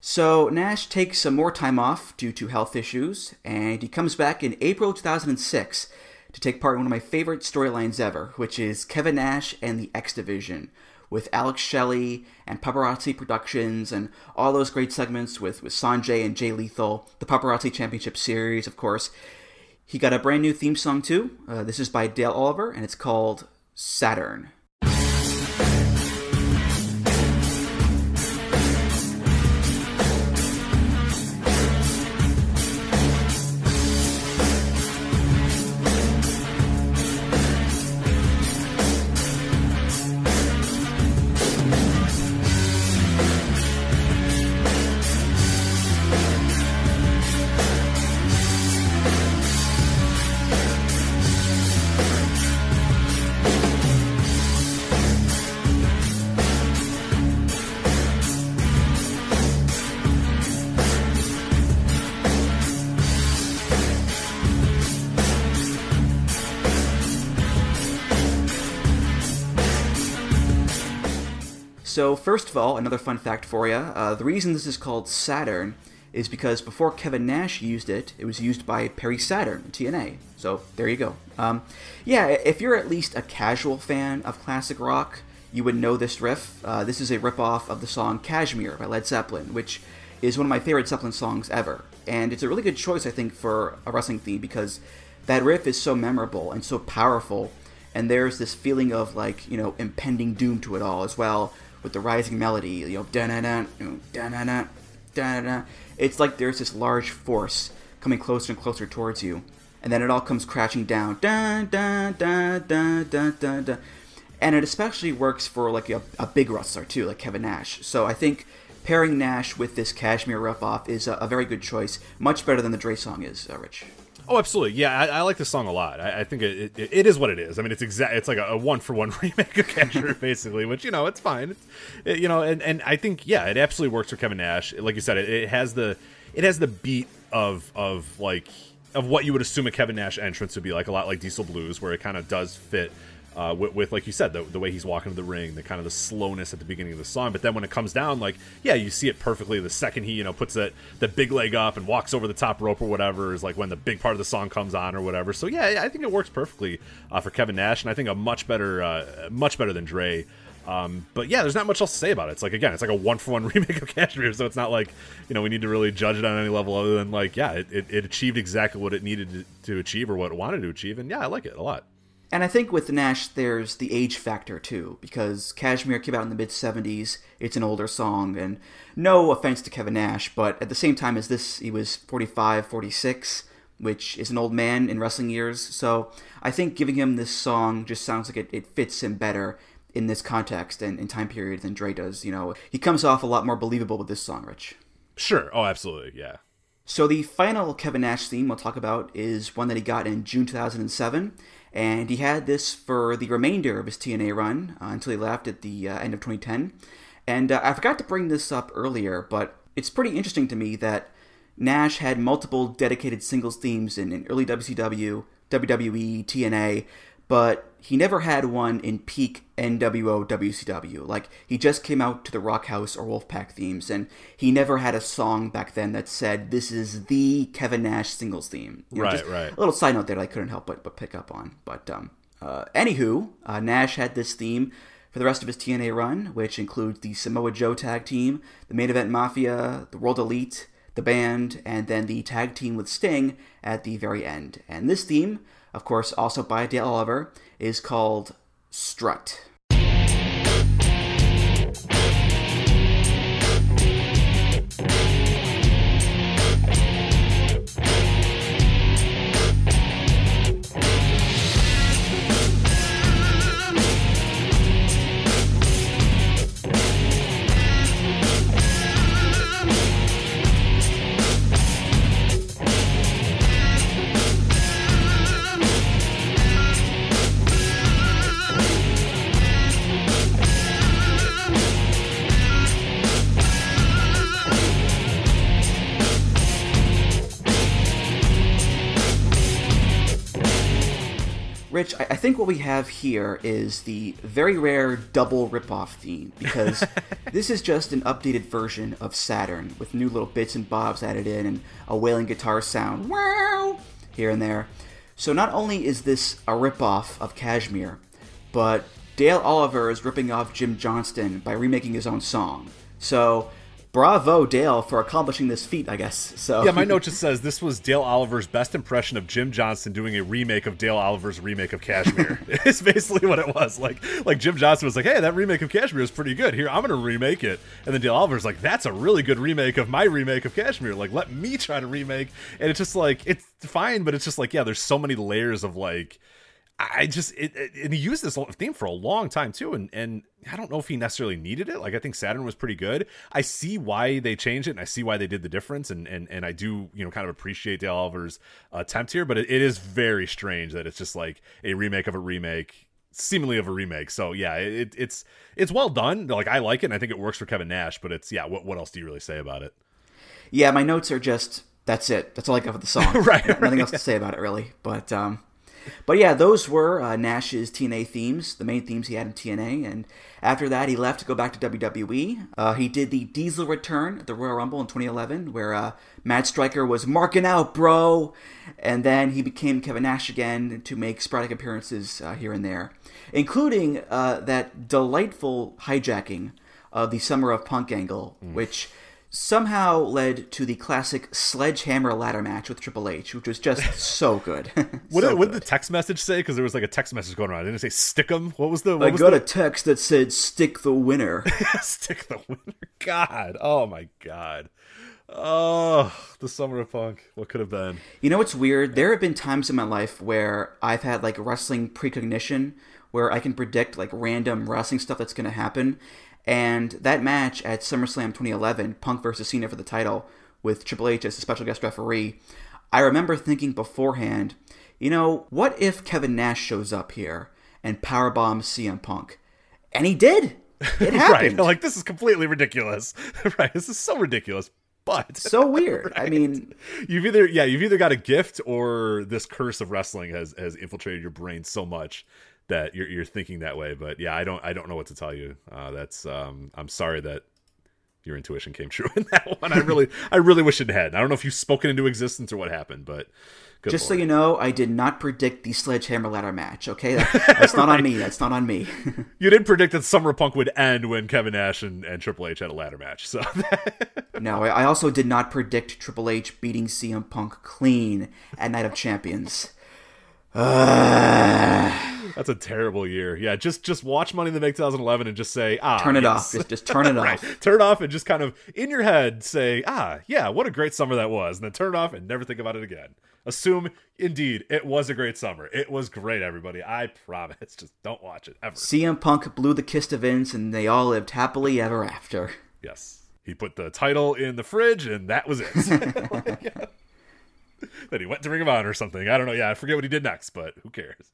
Speaker 8: So Nash takes some more time off due to health issues, and he comes back in April 2006 to take part in one of my favorite storylines ever, which is Kevin Nash and the X Division, with Alex Shelley and Paparazzi Productions and all those great segments with, with Sanjay and Jay Lethal, the Paparazzi Championship Series, of course. He got a brand new theme song too. Uh, this is by Dale Oliver, and it's called Saturn. So, first of all, another fun fact for you. Uh, the reason this is called Saturn is because before Kevin Nash used it, it was used by Perry Saturn TNA. So, there you go. Um, yeah, if you're at least a casual fan of classic rock, you would know this riff. Uh, this is a ripoff of the song Kashmir by Led Zeppelin, which is one of my favorite Zeppelin songs ever. And it's a really good choice, I think, for a wrestling theme because that riff is so memorable and so powerful. And there's this feeling of, like, you know, impending doom to it all as well with the rising melody, you know, da na na, da na na, da na. It's like there's this large force coming closer and closer towards you, and then it all comes crashing down, da da da da da da da. And it especially works for like a, a big wrestler too, like Kevin Nash. So I think pairing Nash with this Kashmir ripoff is a, a very good choice, much better than the Dre song is, uh, Rich.
Speaker 9: Oh, absolutely. Yeah, I, I like this song a lot. I, I think it, it, it is what it is. I mean, it's exact. It's like a, a one for one remake of Kashmir, basically. Which you know, it's fine. It's, it, you know, and, and I think yeah, it absolutely works for Kevin Nash. Like you said, it, it has the it has the beat of of like of what you would assume a Kevin Nash entrance would be like. A lot like Diesel Blues, where it kind of does fit. Uh, with, with, like you said, the, the way he's walking to the ring, the kind of the slowness at the beginning of the song, but then when it comes down, like yeah, you see it perfectly. The second he you know puts that the big leg up and walks over the top rope or whatever is like when the big part of the song comes on or whatever. So yeah, I think it works perfectly uh, for Kevin Nash, and I think a much better, uh, much better than Dre. Um, but yeah, there's not much else to say about it. It's like again, it's like a one for one remake of Kashmir, so it's not like you know we need to really judge it on any level other than like yeah, it, it, it achieved exactly what it needed to, to achieve or what it wanted to achieve, and yeah, I like it a lot.
Speaker 8: And I think with Nash, there's the age factor too, because Kashmir came out in the mid 70s. It's an older song, and no offense to Kevin Nash, but at the same time as this, he was 45, 46, which is an old man in wrestling years. So I think giving him this song just sounds like it, it fits him better in this context and, and time period than Dre does. You know, he comes off a lot more believable with this song, Rich.
Speaker 9: Sure. Oh, absolutely. Yeah.
Speaker 8: So the final Kevin Nash theme we'll talk about is one that he got in June 2007, and he had this for the remainder of his TNA run uh, until he left at the uh, end of 2010. And uh, I forgot to bring this up earlier, but it's pretty interesting to me that Nash had multiple dedicated singles themes in, in early WCW, WWE, TNA, but he never had one in peak NWO WCW. Like, he just came out to the Rock House or Wolfpack themes, and he never had a song back then that said, This is the Kevin Nash singles theme. You know,
Speaker 9: Right,
Speaker 8: just
Speaker 9: right.
Speaker 8: A little side note there that I couldn't help but, but pick up on. But, um, uh, anywho, uh, Nash had this theme for the rest of his TNA run, which includes the Samoa Joe tag team, the Main Event Mafia, the World Elite, the band, and then the tag team with Sting at the very end. And this theme, of course, also by Dale Oliver, is called Strut. Think what we have here is the very rare double ripoff theme because this is just an updated version of Saturn with new little bits and bobs added in and a wailing guitar sound wow here and there. So not only is this a ripoff of Kashmir, but Dale Oliver is ripping off Jim Johnston by remaking his own song. So bravo Dale for accomplishing this feat, I guess. So
Speaker 9: Yeah, my note just says this was Dale Oliver's best impression of Jim Johnston doing a remake of Dale Oliver's remake of Kashmir. it's basically what it was. Like like Jim Johnston was like, "Hey, that remake of Kashmir is pretty good. Here, I'm going to remake it." And then Dale Oliver's like, "That's a really good remake of my remake of Kashmir. Like, let me try to remake." And it's just like it's fine, but it's just like, yeah, there's so many layers of like I just it, it, and he used this theme for a long time too, and and I don't know if he necessarily needed it. Like I think Saturn was pretty good. I see why they changed it, and I see why they did the difference, and and and I do you know kind of appreciate Dale Oliver's attempt here, but it, it is very strange that it's just like a remake of a remake, seemingly of a remake. So yeah, it, it's it's well done. Like I like it, and I think it works for Kevin Nash. But it's yeah, what what else do you really say about it?
Speaker 8: Yeah, my notes are just that's it. That's all I got for the song.
Speaker 9: Right,
Speaker 8: Nothing
Speaker 9: right.
Speaker 8: else to say about it really. But um, but yeah, those were uh, Nash's TNA themes, the main themes he had in TNA, and after that he left to go back to WWE. Uh, he did the Diesel return at the Royal Rumble in 2011, where uh, Matt Striker was marking out, bro, and then he became Kevin Nash again to make sporadic appearances uh, here and there, including uh, that delightful hijacking of the Summer of Punk angle, which somehow led to the classic sledgehammer ladder match with Triple H, which was just so good.
Speaker 9: What,
Speaker 8: So
Speaker 9: did, what did the text message say? Because there was like a text message going around. Didn't it say stick 'em? What was the? What
Speaker 8: I
Speaker 9: was
Speaker 8: got
Speaker 9: the...
Speaker 8: a text that said "stick the winner."
Speaker 9: stick the winner. God, oh my God. Oh, the summer of punk. What could have been?
Speaker 8: You know what's weird? There have been times in my life where I've had like wrestling precognition, where I can predict like random wrestling stuff that's going to happen. And that match at SummerSlam 2011, Punk versus Cena for the title, with Triple H as a special guest referee, I remember thinking beforehand, you know, what if Kevin Nash shows up here and powerbombs CM Punk? And he did. It happened.
Speaker 9: right. Like this is completely ridiculous. right. This is so ridiculous. But
Speaker 8: so weird. I mean,
Speaker 9: you've either yeah, you've either got a gift or this curse of wrestling has has infiltrated your brain so much that you're you're thinking that way. But yeah, I don't I don't know what to tell you. Uh, that's um I'm sorry that your intuition came true in that one. I really, I really wish it had. I don't know if you've spoken into existence or what happened, but
Speaker 8: Just
Speaker 9: lord.
Speaker 8: so you know, I did not predict the sledgehammer ladder match. Okay, that, that's not on me. That's not on me.
Speaker 9: you did predict that Summer Punk would end when Kevin Nash and, and Triple H had a ladder match. So
Speaker 8: no, I I also did not predict Triple H beating CM Punk clean at Night of Champions. Ugh.
Speaker 9: That's a terrible year. Yeah, just just watch Money in the Bank 2011 and just say ah,
Speaker 8: Turn it
Speaker 9: yes.
Speaker 8: off. Just, just turn it
Speaker 9: Right.
Speaker 8: off.
Speaker 9: Turn it off and just kind of in your head say ah, yeah, what a great summer that was, and then turn it off and never think about it again. Assume indeed it was a great summer. It was great, everybody. I promise. Just don't watch it ever.
Speaker 8: CM Punk blew the kiss to Vince, and they all lived happily ever after.
Speaker 9: Yes. He put the title in the fridge, and that was it. then he went to Ring of Honor or something. I don't know. Yeah, I forget what he did next, but who cares?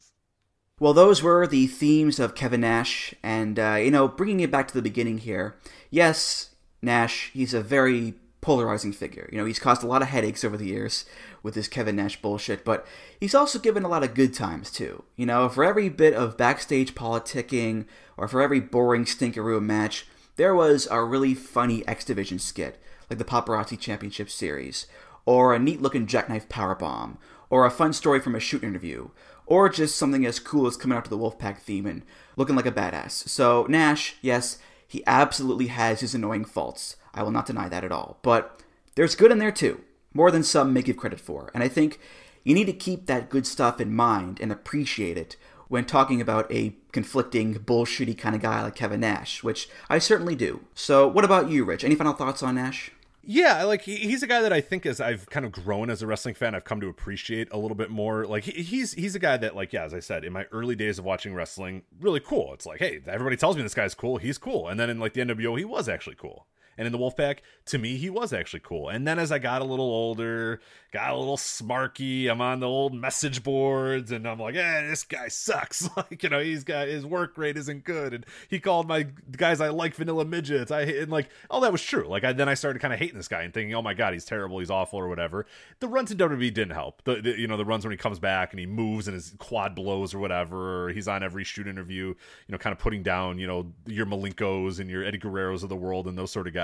Speaker 8: Well, those were the themes of Kevin Nash, and uh, you know, bringing it back to the beginning here. Yes, Nash, he's a very polarizing figure. You know, he's caused a lot of headaches over the years with his Kevin Nash bullshit, but he's also given a lot of good times too. You know, for every bit of backstage politicking or for every boring stinkeroo match, there was a really funny X Division skit, like the Paparazzi Championship Series, or a neat-looking jackknife powerbomb, or a fun story from a shoot interview, or just something as cool as coming out to the Wolfpack theme and looking like a badass. So Nash, yes, he absolutely has his annoying faults. I will not deny that at all. But there's good in there too, more than some may give credit for. And I think you need to keep that good stuff in mind and appreciate it when talking about a conflicting, bullshitty kind of guy like Kevin Nash, which I certainly do. So, what about you, Rich? Any final thoughts on Nash?
Speaker 9: Yeah, like he's a guy that I think as I've kind of grown as a wrestling fan, I've come to appreciate a little bit more. Like he's he's a guy that like yeah, as I said in my early days of watching wrestling, really cool. It's like hey, everybody tells me this guy's cool, he's cool, and then in like the NWO, he was actually cool. And in the Wolfpack, to me, he was actually cool. And then as I got a little older, got a little smarky, I'm on the old message boards, and I'm like, eh, this guy sucks. like, you know, he's got his work rate isn't good, and he called my guys I like vanilla midgets. I and like all that was true. Like, I, then I started kind of hating this guy and thinking, oh my god, he's terrible, he's awful, or whatever. The runs in WWE didn't help. The, the you know the runs when he comes back and he moves and his quad blows or whatever. Or he's on every shoot interview, you know, kind of putting down you know your Malenkos and your Eddie Guerreros of the world and those sort of guys.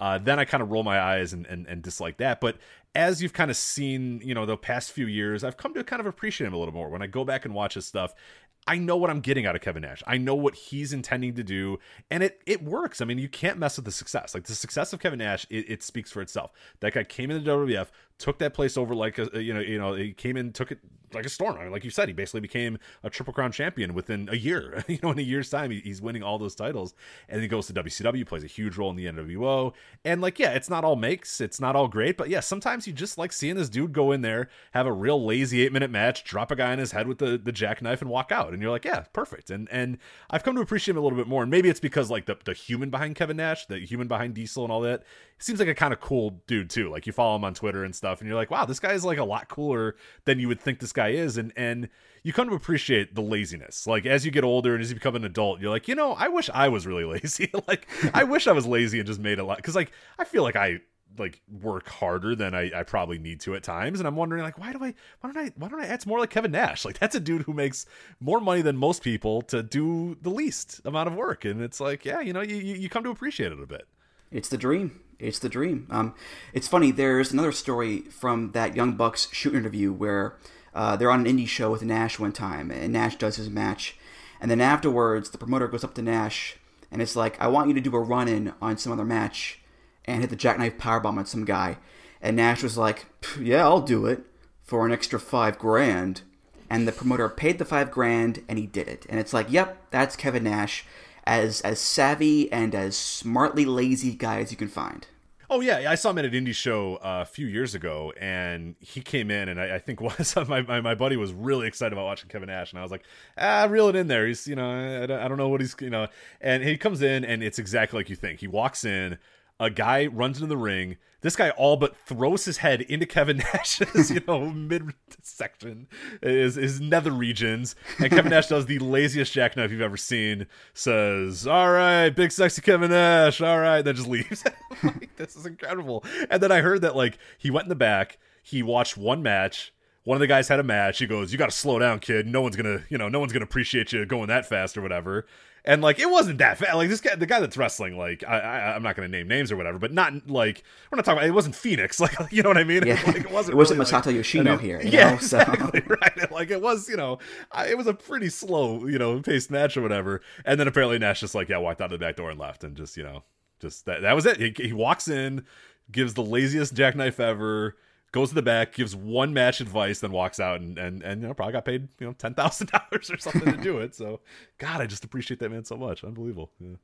Speaker 9: Uh, then I kind of roll my eyes and, and, and dislike that. But as you've kind of seen, you know, the past few years, I've come to kind of appreciate him a little more. When I go back and watch his stuff, I know what I'm getting out of Kevin Nash. I know what he's intending to do, and it it works. I mean, you can't mess with the success. Like the success of Kevin Nash, it, it speaks for itself. That guy came into WWF, took that place over like a you know you know he came in, took it like a storm. I mean, like you said, he basically became a Triple Crown champion within a year. you know, in a year's time, he, he's winning all those titles, and he goes to WCW, plays a huge role in the NWO, and like yeah, it's not all makes, it's not all great, but yeah, sometimes you just like seeing this dude go in there, have a real lazy eight minute match, drop a guy in his head with the the jackknife, and walk out, and you're like, yeah, perfect. And and I've come to appreciate him a little bit more, and maybe it's because like the the human behind Kevin Nash, the human behind Diesel, and all that seems like a kind of cool dude too. Like you follow him on Twitter and stuff, and you're like, wow, this guy is like a lot cooler than you would think this guy is, and and you come to appreciate the laziness. Like as you get older and as you become an adult, you're like, you know, I wish I was really lazy. like I wish I was lazy and just made a lot because like I feel like I like work harder than I, I probably need to at times and i'm wondering like why do i why don't i why don't i act more like kevin nash like that's a dude who makes more money than most people to do the least amount of work and it's like yeah you know you, you you come to appreciate it a bit
Speaker 8: It's the dream. It's the dream. Um, it's funny. There's another story from that Young Bucks shoot interview where uh, they're on an indie show with Nash one time, and Nash does his match, and then afterwards the promoter goes up to Nash and it's like, I want you to do a run in on some other match and hit the jackknife powerbomb on some guy, and Nash was like, Yeah, I'll do it for an extra five grand. And the promoter paid the five grand, and he did it. And it's like, yep, that's Kevin Nash, as as savvy and as smartly lazy guy as you can find.
Speaker 9: Oh yeah, I saw him at an indie show uh, a few years ago, and he came in, and I, I think was my, my my buddy was really excited about watching Kevin Nash, and I was like, ah, reel it in there. He's you know I, I don't know what he's you know, and he comes in, and it's exactly like you think. He walks in, a guy runs into the ring. This guy all but throws his head into Kevin Nash's, you know, midsection, his, his nether regions. And Kevin Nash does the laziest jackknife you've ever seen. Says, All right, big sexy Kevin Nash. All right. Then just leaves. like, this is incredible. And then I heard that, like, he went in the back, he watched one match, one of the guys had a match. He goes, "You got to slow down, kid. No one's gonna, you know, no one's gonna appreciate you going that fast or whatever." And like, it wasn't that fast. Like this guy, the guy that's wrestling, like, I, I I'm not gonna name names or whatever, but not like we're not talking about. It wasn't Phoenix, like, you know what I mean?
Speaker 8: Yeah.
Speaker 9: Like, it wasn't.
Speaker 8: It wasn't
Speaker 9: really,
Speaker 8: Masato
Speaker 9: like,
Speaker 8: Yoshino here, you
Speaker 9: yeah,
Speaker 8: know, so-
Speaker 9: exactly right. Like it was, you know, it was a pretty slow, you know, paced match or whatever. And then apparently Nash just like, yeah, walked out of the back door and left, and just you know, just that that was it. He, he walks in, gives the laziest jackknife ever goes to the back, gives one match advice, then walks out and and and you know probably got paid you know ten thousand dollars or something to do it. So God, I just appreciate that man so much. Unbelievable. Yeah.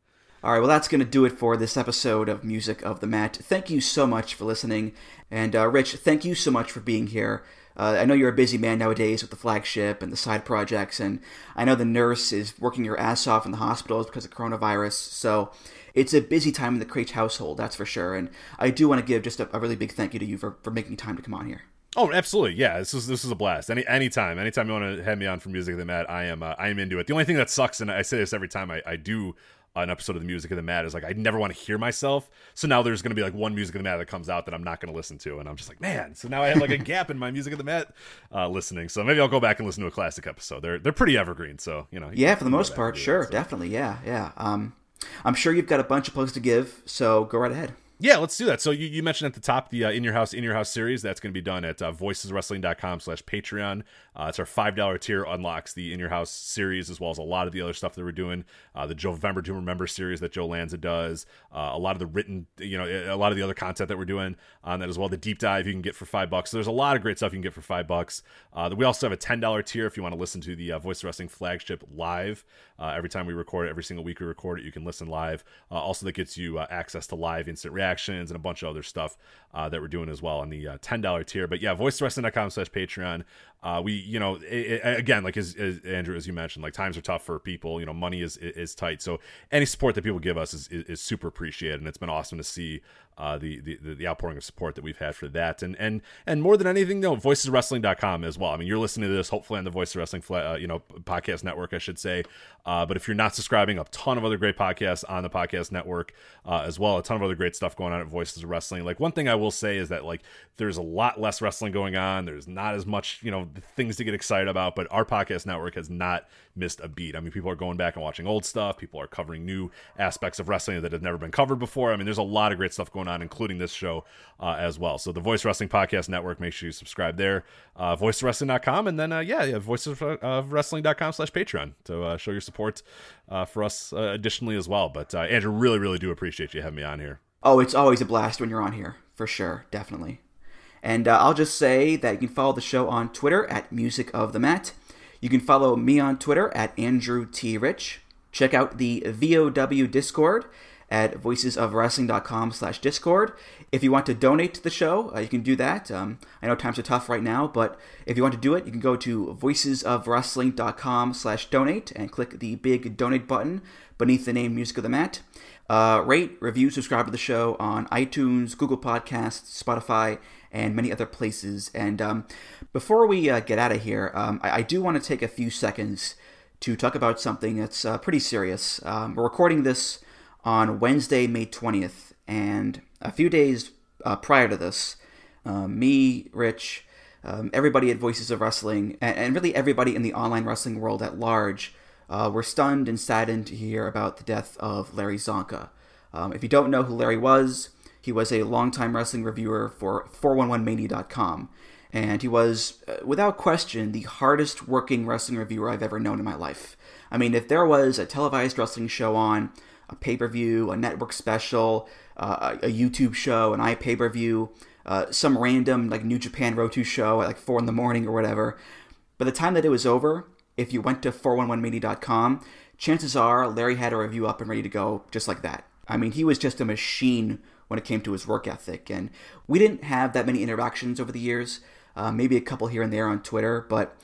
Speaker 8: All right, well, that's going to do it for this episode of Music of the Mat. Thank you so much for listening. And, uh, Rich, thank you so much for being here. Uh, I know you're a busy man nowadays with the flagship and the side projects, and I know the nurse is working your ass off in the hospitals because of coronavirus. So it's a busy time in the Kraetsch household, that's for sure. And I do want to give just a, a really big thank you to you for, for making time to come on here.
Speaker 9: Oh, absolutely. Yeah, this is this is a blast. Any anytime, anytime you want to have me on for music of the mat, I am uh, I am into it. The only thing that sucks, and I say this every time I, I do an episode of the music of the Mat is like I never want to hear myself. So now there's going to be like one music of the Mat that comes out that I'm not going to listen to, and I'm just like, man. So now I have like a gap in my music of the Mat uh, listening. So maybe I'll go back and listen to a classic episode. They're they're pretty evergreen. So you know. you
Speaker 8: Yeah, for the most part, sure,
Speaker 9: so.
Speaker 8: definitely, yeah, yeah. Um, I'm sure you've got a bunch of plugs to give, so go right ahead.
Speaker 9: Yeah, let's do that. So you, you mentioned at the top the uh, In Your House, In Your House series. That's going to be done at uh, voiceswrestling.com slash Patreon. Uh, it's our $5 tier unlocks the In Your House series as well as a lot of the other stuff that we're doing. Uh, the November to Remember series that Joe Lanza does. Uh, a lot of the written, you know, a lot of the other content that we're doing on that as well. The deep dive you can get for five bucks. So there's a lot of great stuff you can get for five bucks. Uh, we also have a $10 tier if you want to listen to the uh, Voice Wrestling flagship live. Uh, every time we record it, every single week we record it, you can listen live. Uh, also, that gets you access to live instant reactions and a bunch of other stuff that we're doing as well on the uh, $10 tier. But yeah, voicewrestling.com slash Patreon. Uh, we, you know, it, it- again, like as, as Andrew, as you mentioned, like times are tough for people. You know, money is is tight. So any support that people give us is, is, is super appreciated, and it's been awesome to see uh, the, the the outpouring of support that we've had for that. And and and more than anything, though, voiceswrestling.com as well. I mean, you're listening to this hopefully on the Voice of Wrestling, uh, you know, podcast network, I should say. Uh, but if you're not subscribing, a ton of other great podcasts on the podcast network uh, as well. A ton of other great stuff going on at Voices of Wrestling. Like one thing I will say is that like there's a lot less wrestling going on. There's not as much you know things to get excited about. But our podcast network has not missed a beat. I mean, people are going back and watching old stuff. People are covering new aspects of wrestling that have never been covered before. I mean, there's a lot of great stuff going on, including this show uh, as well. So the Voice Wrestling Podcast Network, make sure you subscribe there. Uh, voicewrestling.com and then uh, yeah, yeah, voiceswrestling.com slash Patreon to uh, show your support uh, for us uh, additionally as well. But uh, Andrew, really, really do appreciate you having me on here.
Speaker 8: Oh, it's always a blast when you're on here, for sure, definitely. And I'll just say that you can follow the show on Twitter at Music of the Mat. You can follow me on Twitter at Andrew T. Rich. Check out the VOW Discord at voicesofwrestling.com slash discord. If you want to donate to the show, uh, you can do that. Um, I know times are tough right now, but if you want to do it, you can go to voicesofwrestling.com slash donate and click the big donate button beneath the name Music of the Mat. Uh, rate, review, subscribe to the show on iTunes, Google Podcasts, Spotify, and many other places. And um, before we uh, get out of here, um, I, I do want to take a few seconds to talk about something that's uh, pretty serious. Um, we're recording this on Wednesday, May 20th, and a few days uh, prior to this, um, me, Rich, um, everybody at Voices of Wrestling, and, and really everybody in the online wrestling world at large, uh, were stunned and saddened to hear about the death of Larry Csonka. Um, if you don't know who Larry was, he was a longtime wrestling reviewer for 411mania.com, and he was, uh, without question, the hardest working wrestling reviewer I've ever known in my life. I mean, if there was a televised wrestling show on, a pay per view, a network special, uh, a YouTube show, an iPay per view, uh, some random like New Japan Road show at like 4 in the morning or whatever, by the time that it was over, if you went to 411mania.com, chances are Larry had a review up and ready to go just like that. I mean, he was just a machine when it came to his work ethic. And we didn't have that many interactions over the years, uh, maybe a couple here and there on Twitter, but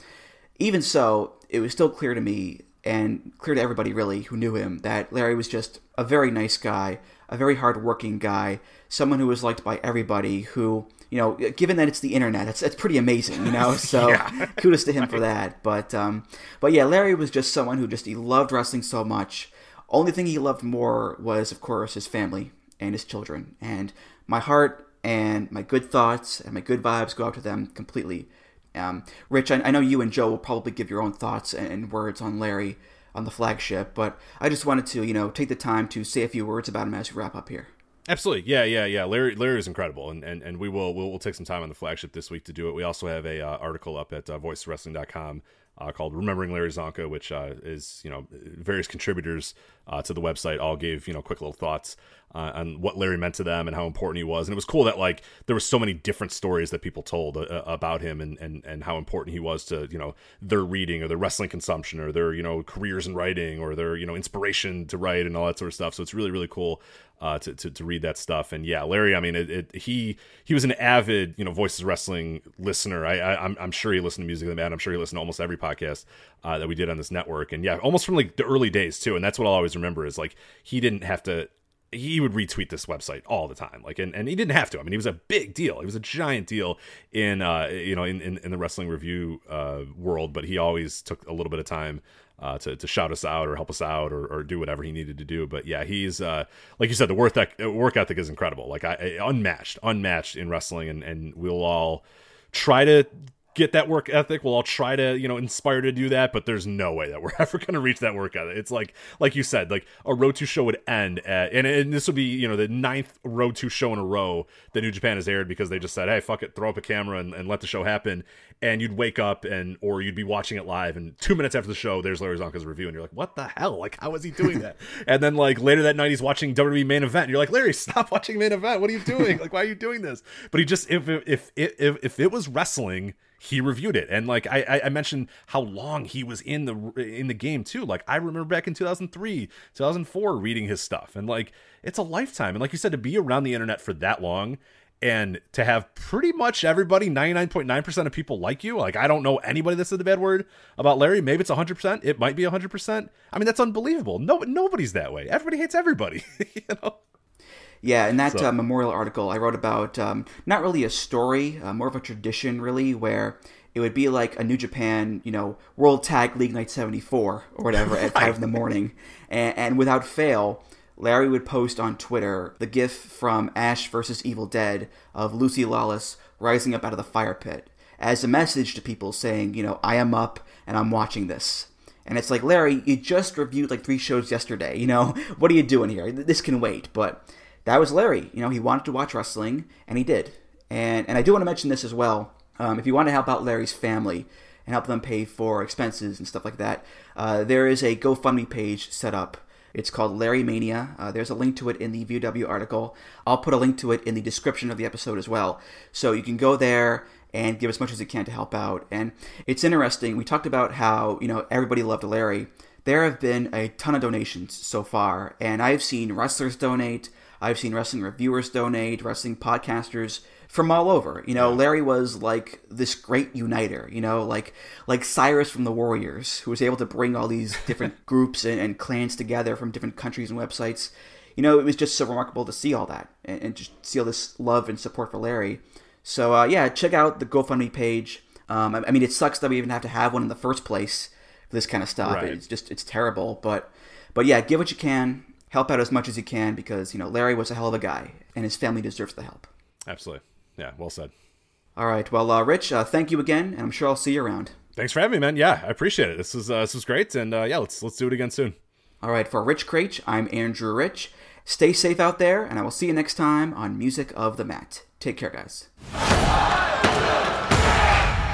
Speaker 8: even so, it was still clear to me and clear to everybody really who knew him that Larry was just a very nice guy, a very hardworking guy, someone who was liked by everybody. Who, you know, given that it's the internet, it's it's pretty amazing, you know. So
Speaker 9: Yeah.
Speaker 8: kudos to him for that. But um, but yeah, Larry was just someone who just he loved wrestling so much. Only thing he loved more was, of course, his family and his children. And my heart and my good thoughts and my good vibes go out to them completely Um, Rich, I, I, know you and Joe will probably give your own thoughts and, and, words on Larry on the flagship, but I just wanted to, you know, take the time to say a few words about him as we wrap up here.
Speaker 9: Absolutely, yeah, yeah, yeah. Larry, Larry is incredible, and, and, and we will we'll, we'll take some time on the flagship this week to do it. We also have a uh, article up at uh, voicewrestling.com uh, called "Remembering Larry Csonka," which uh, is you know various contributors uh, to the website all gave you know quick little thoughts uh, on what Larry meant to them and how important he was. And it was cool that like there were so many different stories that people told uh, about him and, and and how important he was to you know their reading or their wrestling consumption or their you know careers in writing or their you know inspiration to write and all that sort of stuff. So it's really really cool uh, to, to, to read that stuff. And yeah, Larry, I mean, it, it, he he was an avid you know Voices Wrestling listener. I, I am I'm, I'm sure he listened to Music of the Mat. I'm sure he listened to almost every podcast uh, that we did on this network. And yeah, almost from like the early days too. And that's what I'll always remember is like he didn't have to he would retweet this website all the time like and, and he didn't have to i mean he was a big deal he was a giant deal in uh you know in in, in the wrestling review uh world but he always took a little bit of time uh, to, to shout us out or help us out or, or do whatever he needed to do. But yeah, he's uh, like you said, the work, work ethic is incredible. Like I, unmatched, unmatched in wrestling, and, and we'll all try to get that work ethic. Well, I'll try to, you know, inspire to do that, but there's no way that we're ever going to reach that work ethic. It's like, like you said, like a Road to show would end at, and, and this would be, you know, the ninth Road to show in a row that New Japan has aired because they just said, hey, fuck it, throw up a camera and, and let the show happen. And you'd wake up and, or you'd be watching it live, and two minutes after the show, there's Larry Csonka's review, and you're like, what the hell? Like, how is he doing that? and then, like, later that night, he's watching WWE main event, and you're like, Larry, stop watching main event. What are you doing? like, why are you doing this? But he just, if, if, if, if, if it was wrestling, he reviewed it. And like I, I mentioned how long he was in the in the game too. Like i remember back in 2003 2004 reading his stuff. And like it's a lifetime. And like you said to be around the internet for that long and to have pretty much everybody 99.9% of people like you like i don't know anybody that said the bad word about larry. Maybe it's 100% it might be 100% i mean that's unbelievable. No nobody's that way. Everybody hates everybody you know
Speaker 8: yeah, in that so. uh, memorial article, I wrote about um, not really a story, uh, more of a tradition, really, where it would be like a New Japan, you know, World Tag League Night 74 or whatever at 5 in the morning. And, and, without fail, Larry would post on Twitter the gif from Ash versus Evil Dead of Lucy Lawless rising up out of the fire pit as a message to people saying, you know, I am up and I'm watching this. And it's like, Larry, you just reviewed like three shows yesterday. You know, what are you doing here? This can wait. But that was Larry. You know, he wanted to watch wrestling, and he did. And and I do want to mention this as well. Um, if you want to help out Larry's family and help them pay for expenses and stuff like that, uh, there is a GoFundMe page set up. It's called Larry Mania. Uh, there's a link to it in the VW article. I'll put a link to it in the description of the episode as well. So you can go there and give as much as you can to help out. And it's interesting. We talked about how you know everybody loved Larry. There have been a ton of donations so far, and I've seen wrestlers donate. I've seen wrestling reviewers donate, wrestling podcasters from all over. You know, Larry was like this great uniter. You know, like like Cyrus from the Warriors, who was able to bring all these different groups and, and, clans together from different countries and websites. You know, it was just so remarkable to see all that and, and just see all this love and support for Larry. So uh, yeah, check out the GoFundMe page. Um, I, I, mean, it sucks that we even have to have one in the first place for this kind of stuff. Right. It's just it's terrible, but but yeah, give what you can help out as much as you can because you know Larry was a hell of a guy and his family deserves the help.
Speaker 9: Absolutely, yeah, well said.
Speaker 8: All right, well, uh, Rich, uh, thank you again, and I'm sure I'll see you around.
Speaker 9: Thanks for having me, man. Yeah, I appreciate it. This is uh, this was great, and uh, yeah, let's let's do it again soon.
Speaker 8: All right, for Rich Kraetsch, I'm Andrew Rich. Stay safe out there, and I will see you next time on Music of the Mat. Take care, guys.